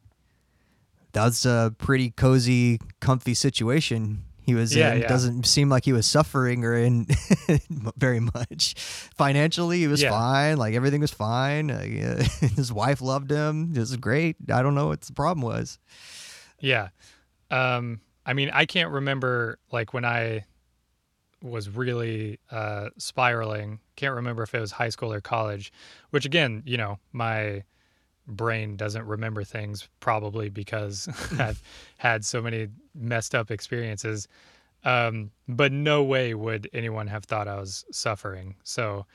"That's a pretty cozy, comfy situation." He was Yeah, in. yeah. Doesn't seem like he was suffering or in [LAUGHS] very much. Financially, he was Yeah. fine. Like everything was fine. Uh, [LAUGHS] his wife loved him. It was great. I don't know what the problem was. Yeah. Um, I mean, I can't remember like when I was really uh, spiraling. Can't remember if it was high school or college, which again, you know, my brain doesn't remember things probably because [LAUGHS] I've had so many messed up experiences. Um, but no way would anyone have thought I was suffering. So,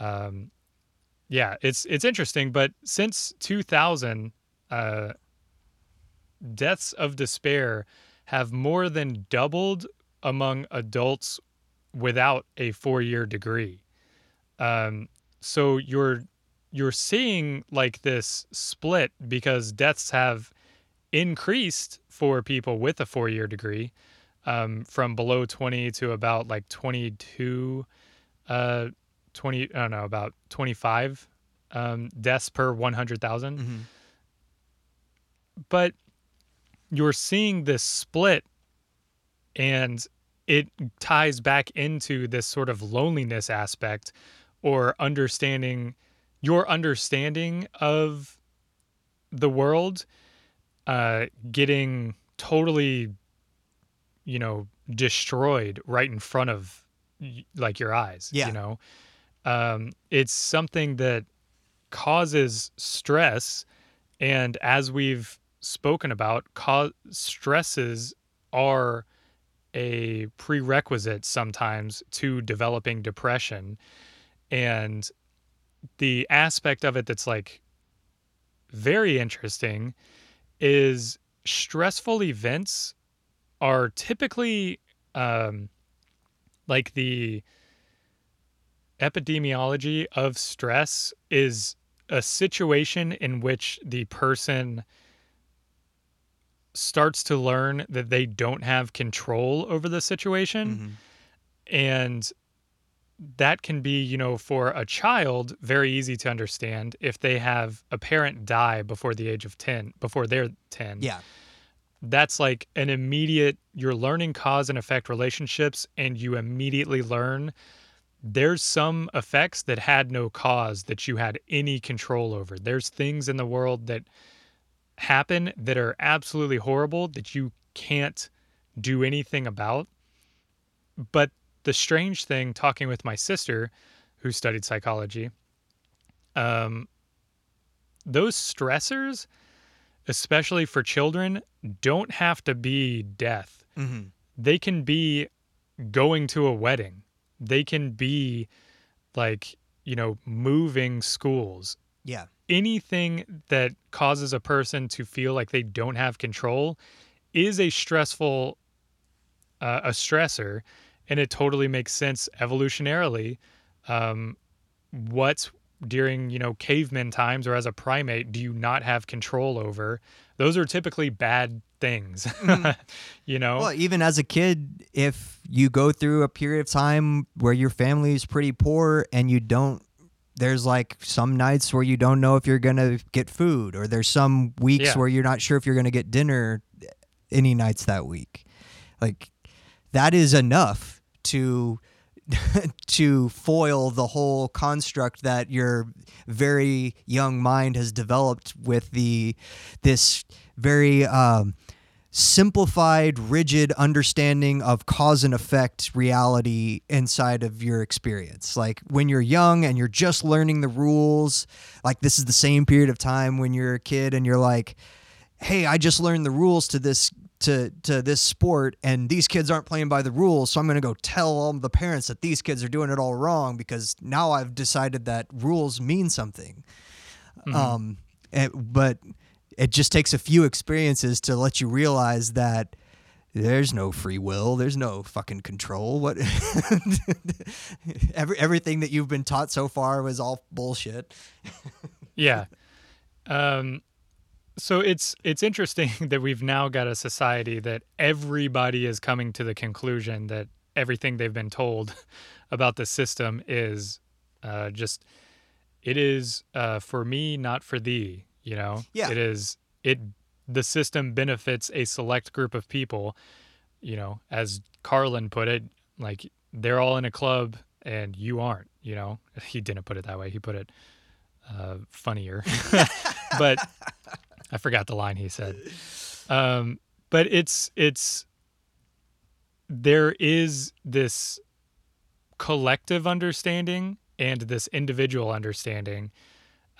um, yeah, it's it's interesting. But since 2000, uh, deaths of despair have more than doubled among adults without a four-year degree. Um, so you're you're seeing like this split because deaths have increased for people with a four-year degree um, from below 20 to about like 22 uh 20 i don't know about 25 um, deaths per 100000 but you're seeing this split and it ties back into this sort of loneliness aspect or understanding your understanding of the world uh, getting totally you know destroyed right in front of like your eyes Yeah. you know um, it's something that causes stress and as we've spoken about cause stresses are a prerequisite sometimes to developing depression and the aspect of it that's like very interesting is stressful events are typically um, like the epidemiology of stress is a situation in which the person starts to learn that they don't have control over the situation. And that can be you know for a child very easy to understand if they have a parent die before the age of 10 before they're 10 Yeah. that's like an immediate you're learning cause and effect relationships and you immediately learn there's some effects that had no cause that you had any control over there's things in the world that happen that are absolutely horrible that you can't do anything about but the strange thing talking with my sister who studied psychology um those stressors especially for children don't have to be death Mm-hmm. they can be going to a wedding they can be like you know moving schools Yeah. anything that causes a person to feel like they don't have control is a stressful uh, a stressor and it totally makes sense evolutionarily um, what during you know caveman times or as a primate do you not have control over those are typically bad things [LAUGHS] you know Well, even as a kid, if you go through a period of time where your family is pretty poor and you don't, there's like some nights where you don't know if you're going to get food, or there's some weeks Yeah. where you're not sure if you're going to get dinner any nights that week. Like, that is enough to. [LAUGHS] to foil the whole construct that your very young mind has developed with the this very um, simplified, rigid understanding of cause and effect reality inside of your experience. Like when you're young and you're just learning the rules, like this is the same period of time when you're a kid and you're like, "Hey, I just learned the rules to this to to this sport and these kids aren't playing by the rules, so I'm going to go tell all the parents that these kids are doing it all wrong because now I've decided that rules mean something." Um, and- but it just takes a few experiences to let you realize that there's no free will. There's no fucking control. What? [LAUGHS] Every everything that you've been taught so far was all bullshit. yeah. Um, so it's it's interesting [LAUGHS] that we've now got a society that everybody is coming to the conclusion that everything they've been told [LAUGHS] about the system is uh, just it is uh, for me, not for thee. You know, Yeah. it is it. The system benefits a select group of people. You know, as Carlin put it, like they're all in a club and you aren't. You know, [LAUGHS] he didn't put it that way. He put it uh, funnier, but I forgot the line he said. Um, but it's it's there is this collective understanding and this individual understanding.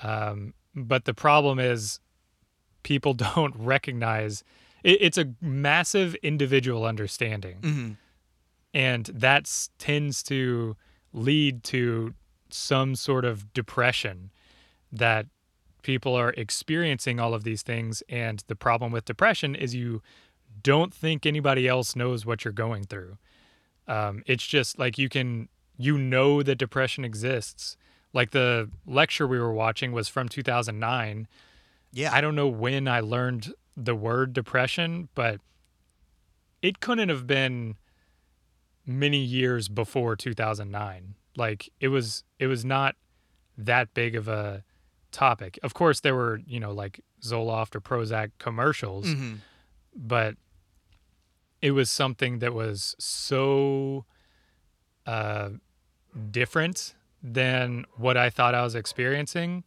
Um, but the problem is people [LAUGHS] don't recognize it, it's a massive individual understanding. Mm-hmm. And that tends to lead to some sort of depression that people are experiencing all of these things. And the problem with depression is you don't think anybody else knows what you're going through. Um, it's just like you can, you know that depression exists. Like the lecture we were watching was from 2009. Yeah. I don't know when I learned the word depression, but it couldn't have been many years before 2009. Like it was it was not that big of a topic. Of course there were, you know, like Zoloft or Prozac commercials, Mm-hmm. but it was something that was so uh, different than what I thought I was experiencing.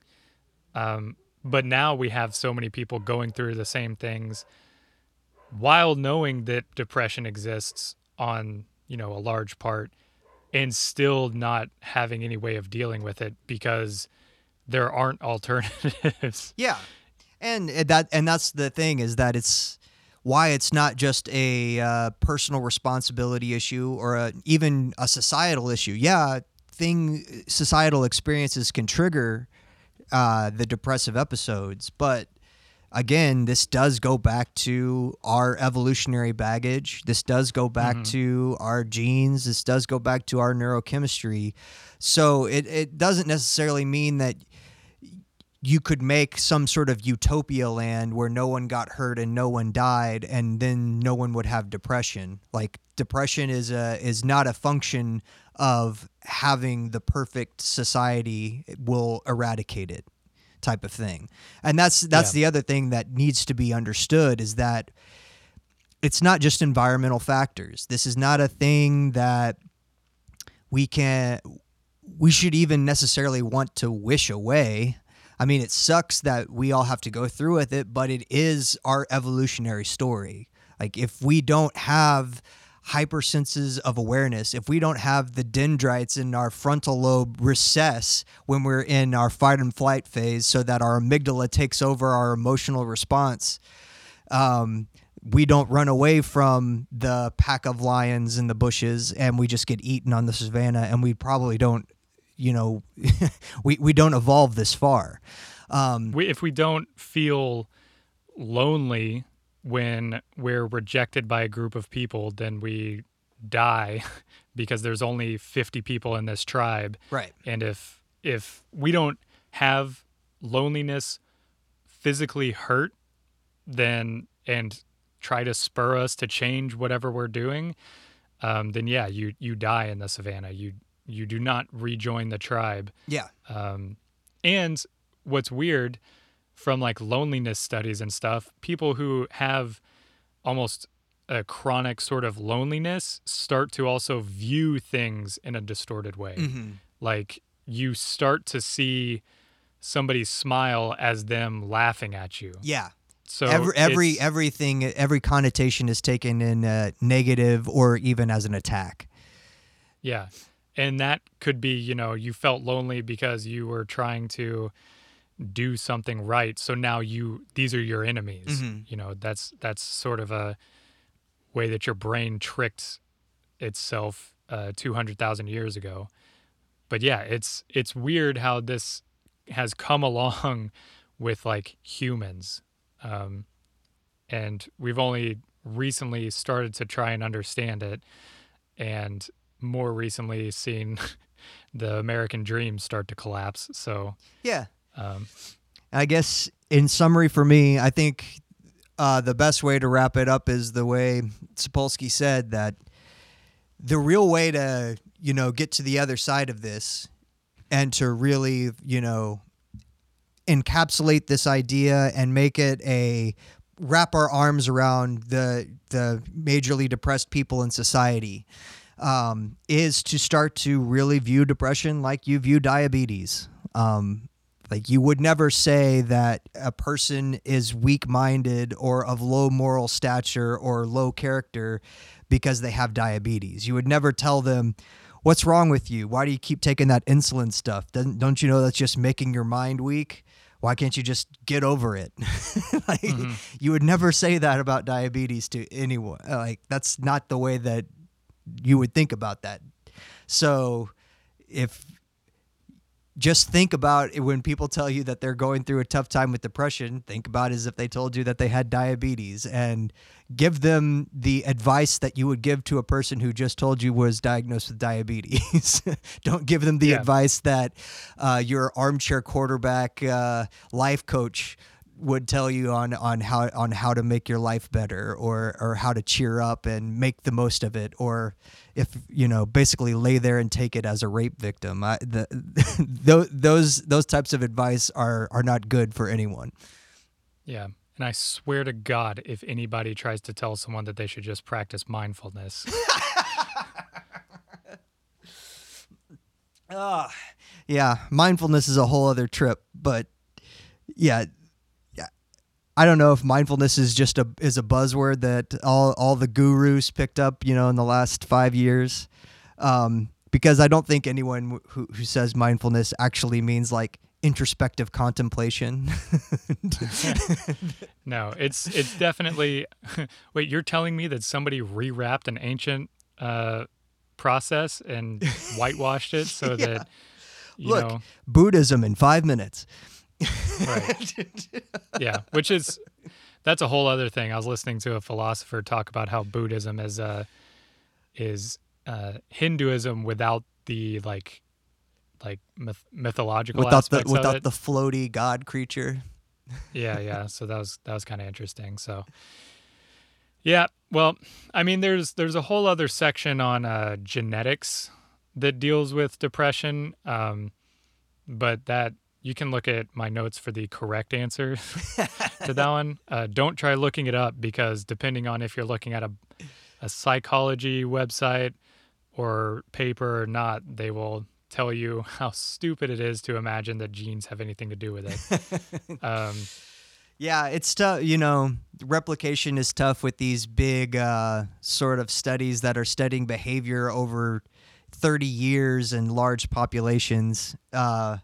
Um, but now we have so many people going through the same things while knowing that depression exists on, you know, a large part and still not having any way of dealing with it because there aren't alternatives. [LAUGHS] Yeah, and uh, that and that's the thing is that it's why it's not just a uh, personal responsibility issue or a, even a societal issue. Yeah, thing societal experiences can trigger uh, the depressive episodes, but again, this does go back to our evolutionary baggage. This does go back to our genes. This does go back to our neurochemistry. So it, it doesn't necessarily mean that you could make some sort of utopia land where no one got hurt and no one died and then no one would have depression like depression is a is not a function of having the perfect society will eradicate it type of thing and that's that's Yeah. the other thing that needs to be understood is that it's not just environmental factors this is not a thing that we can we should even necessarily want to wish away. I mean, it sucks that we all have to go through with it, but it is our evolutionary story. Like, if we don't have hypersenses of awareness, if we don't have the dendrites in our frontal lobe recess when we're in our fight and flight phase so that our amygdala takes over our emotional response, um, we don't run away from the pack of lions in the bushes and we just get eaten on the savannah and we probably don't you know [LAUGHS] we, we don't evolve this far um, we, if we don't feel lonely when we're rejected by a group of people, then we die [LAUGHS] because there's only 50 people in this tribe. right And if if we don't have loneliness physically hurt, then and try to spur us to change whatever we're doing, um, then yeah, you you die in the savannah. You you do not rejoin the tribe. yeah Um, and what's weird from like loneliness studies and stuff, people who have almost a chronic sort of loneliness start to also view things in a distorted way. Mm-hmm. Like you start to see somebody smile as them laughing at you. yeah So every every everything every connotation is taken in uh, negative or even as an attack Yeah. And that could be, you know, you felt lonely because you were trying to do something right. So now you these are your enemies. Mhm. You know, that's that's sort of a way that your brain tricked itself uh 200,000 years ago. But yeah, it's it's weird how this has come [LAUGHS] along with like humans. Um and we've only recently started to try and understand it, and more recently seen [LAUGHS] the American dream start to collapse. So Yeah. um, I guess in summary for me, I think uh, the best way to wrap it up is the way Sapolsky said that the real way to, you know, get to the other side of this and to really, you know, encapsulate this idea and make it a wrap our arms around the the majorly depressed people in society um, is to start to really view depression like you view diabetes. Um, like you would never say that a person is weak-minded or of low moral stature or low character because they have diabetes. You would never tell them, "What's wrong with you? Why do you keep taking that insulin stuff? Doesn't don't you know that's just making your mind weak?" Why can't you just get over it? [LAUGHS] like you would never say that about diabetes to anyone. Like that's not the way that you would think about that. So if just think about it when people tell you that they're going through a tough time with depression, think about it as if they told you that they had diabetes and give them the advice that you would give to a person who just told you was diagnosed with diabetes. [LAUGHS] Don't give them the Yeah. advice that uh, your armchair quarterback uh, life coach would tell you on on how on how to make your life better or or how to cheer up and make the most of it or if you know basically lay there and take it as a rape victim. I, the, [LAUGHS] those those types of advice are are not good for anyone. Yeah. And I swear to God, if anybody tries to tell someone that they should just practice mindfulness, [LAUGHS] ah, yeah mindfulness is a whole other trip but yeah I don't know if mindfulness is just a is a buzzword that all all the gurus picked up, you know, in the last five years, um, because I don't think anyone who who says mindfulness actually means like introspective contemplation. [LAUGHS] no, it's it's definitely. [LAUGHS] wait, you're telling me that somebody rewrapped an ancient uh, process and [LAUGHS] whitewashed it so Yeah. that you Look, know, Buddhism in five minutes. Right? [LAUGHS] yeah, which is that's a whole other thing. I was listening to a philosopher talk about how Buddhism is uh is uh Hinduism without the like like myth- mythological without the without the floaty god creature. yeah, yeah. So that was that was kind of interesting. So yeah, well, I mean, there's there's a whole other section on uh, genetics that deals with depression, um, but that you can look at my notes for the correct answer [LAUGHS] to that [LAUGHS] one. Uh, don't try looking it up because depending on if you're looking at a a psychology website or paper or not, they will tell you [LAUGHS] how stupid it is to imagine that genes have anything to do with it. um, Yeah, it's tough. You know, replication is tough with these big uh, sort of studies that are studying behavior over 30 years and large populations. Uh,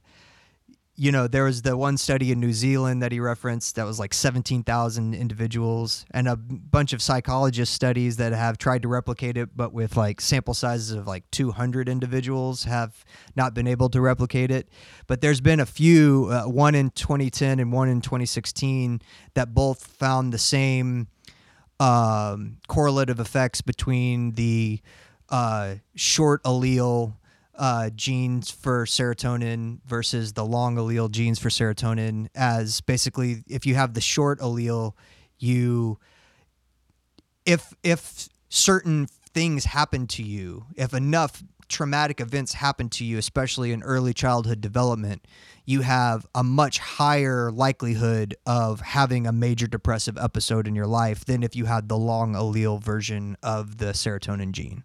you know, there was the one study in New Zealand that he referenced that was like 17,000 individuals, and a bunch of psychologist studies that have tried to replicate it, but with like sample sizes of like 200 individuals have not been able to replicate it. But there's been a few, uh, one in 2010 and one in 2016, that both found the same um, correlative effects between the uh, short allele uh, genes for serotonin versus the long allele genes for serotonin. As basically, if you have the short allele, you if if certain things happen to you, if enough traumatic events happen to you, especially in early childhood development, you have a much higher likelihood of having a major depressive episode in your life than if you had the long allele version of the serotonin gene.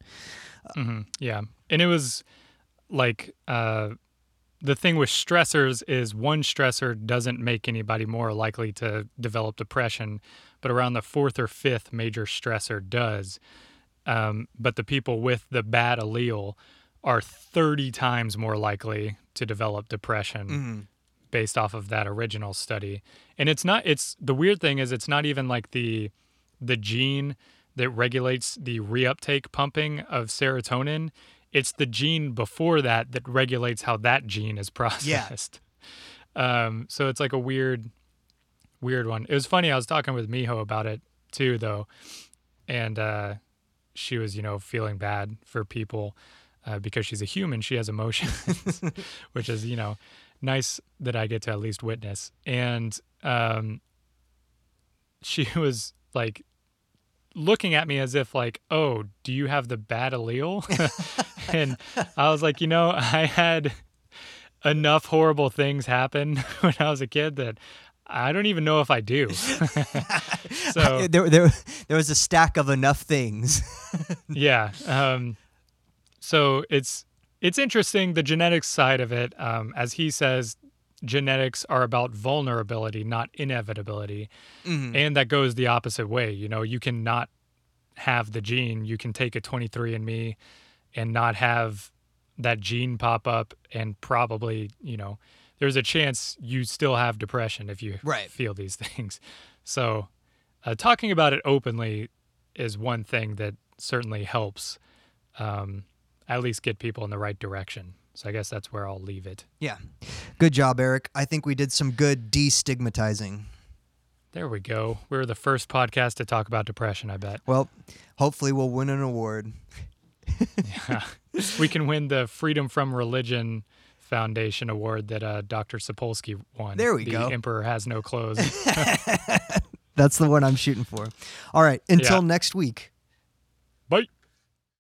mhm, yeah, and it was like uh, the thing with stressors is one stressor doesn't make anybody more likely to develop depression, but around the fourth or fifth major stressor does. Um, but the people with the bad allele are 30 times more likely to develop depression based off of that original study. And it's not it's the weird thing is it's not even like the the gene that regulates the reuptake pumping of serotonin. It's the gene before that that regulates how that gene is [LAUGHS] processed. Um, so it's like a weird, weird one. It was funny. I was talking with Miho about it too, though. and uh, she was, you know, feeling bad for people uh, because she's a human. She has emotions, [LAUGHS] which is, you know, nice that I get to at least witness. And um, she [LAUGHS] was like looking at me as if like, "Oh, do you have the bad allele?" [LAUGHS] and I was like, "You know, I had enough horrible things happen [LAUGHS] when I was a kid that I don't even know if I do." [LAUGHS] so there, there, there was a stack of enough things. yeah. Um, so it's it's interesting the genetics side of it. Um, as he says, genetics are about vulnerability, not inevitability, and that goes the opposite way. You know, you can not have the gene. You can take a 23andMe and not have that gene pop up, and probably, you know, there's a chance you still have depression if you Right. feel these [LAUGHS] things. So, uh, talking about it openly is one thing that certainly helps um, at least get people in the right direction. So I guess that's where I'll leave it. yeah. Good job, Eric. I think we did some good destigmatizing. There we go. We're the first podcast to talk about depression, I bet. Well, hopefully we'll win an award. We can win the Freedom from Religion Foundation award that uh, Dr. Sapolsky won. There we the go. Emperor has no clothes. [LAUGHS] That's the one I'm shooting for. All right. Until Yeah. next week.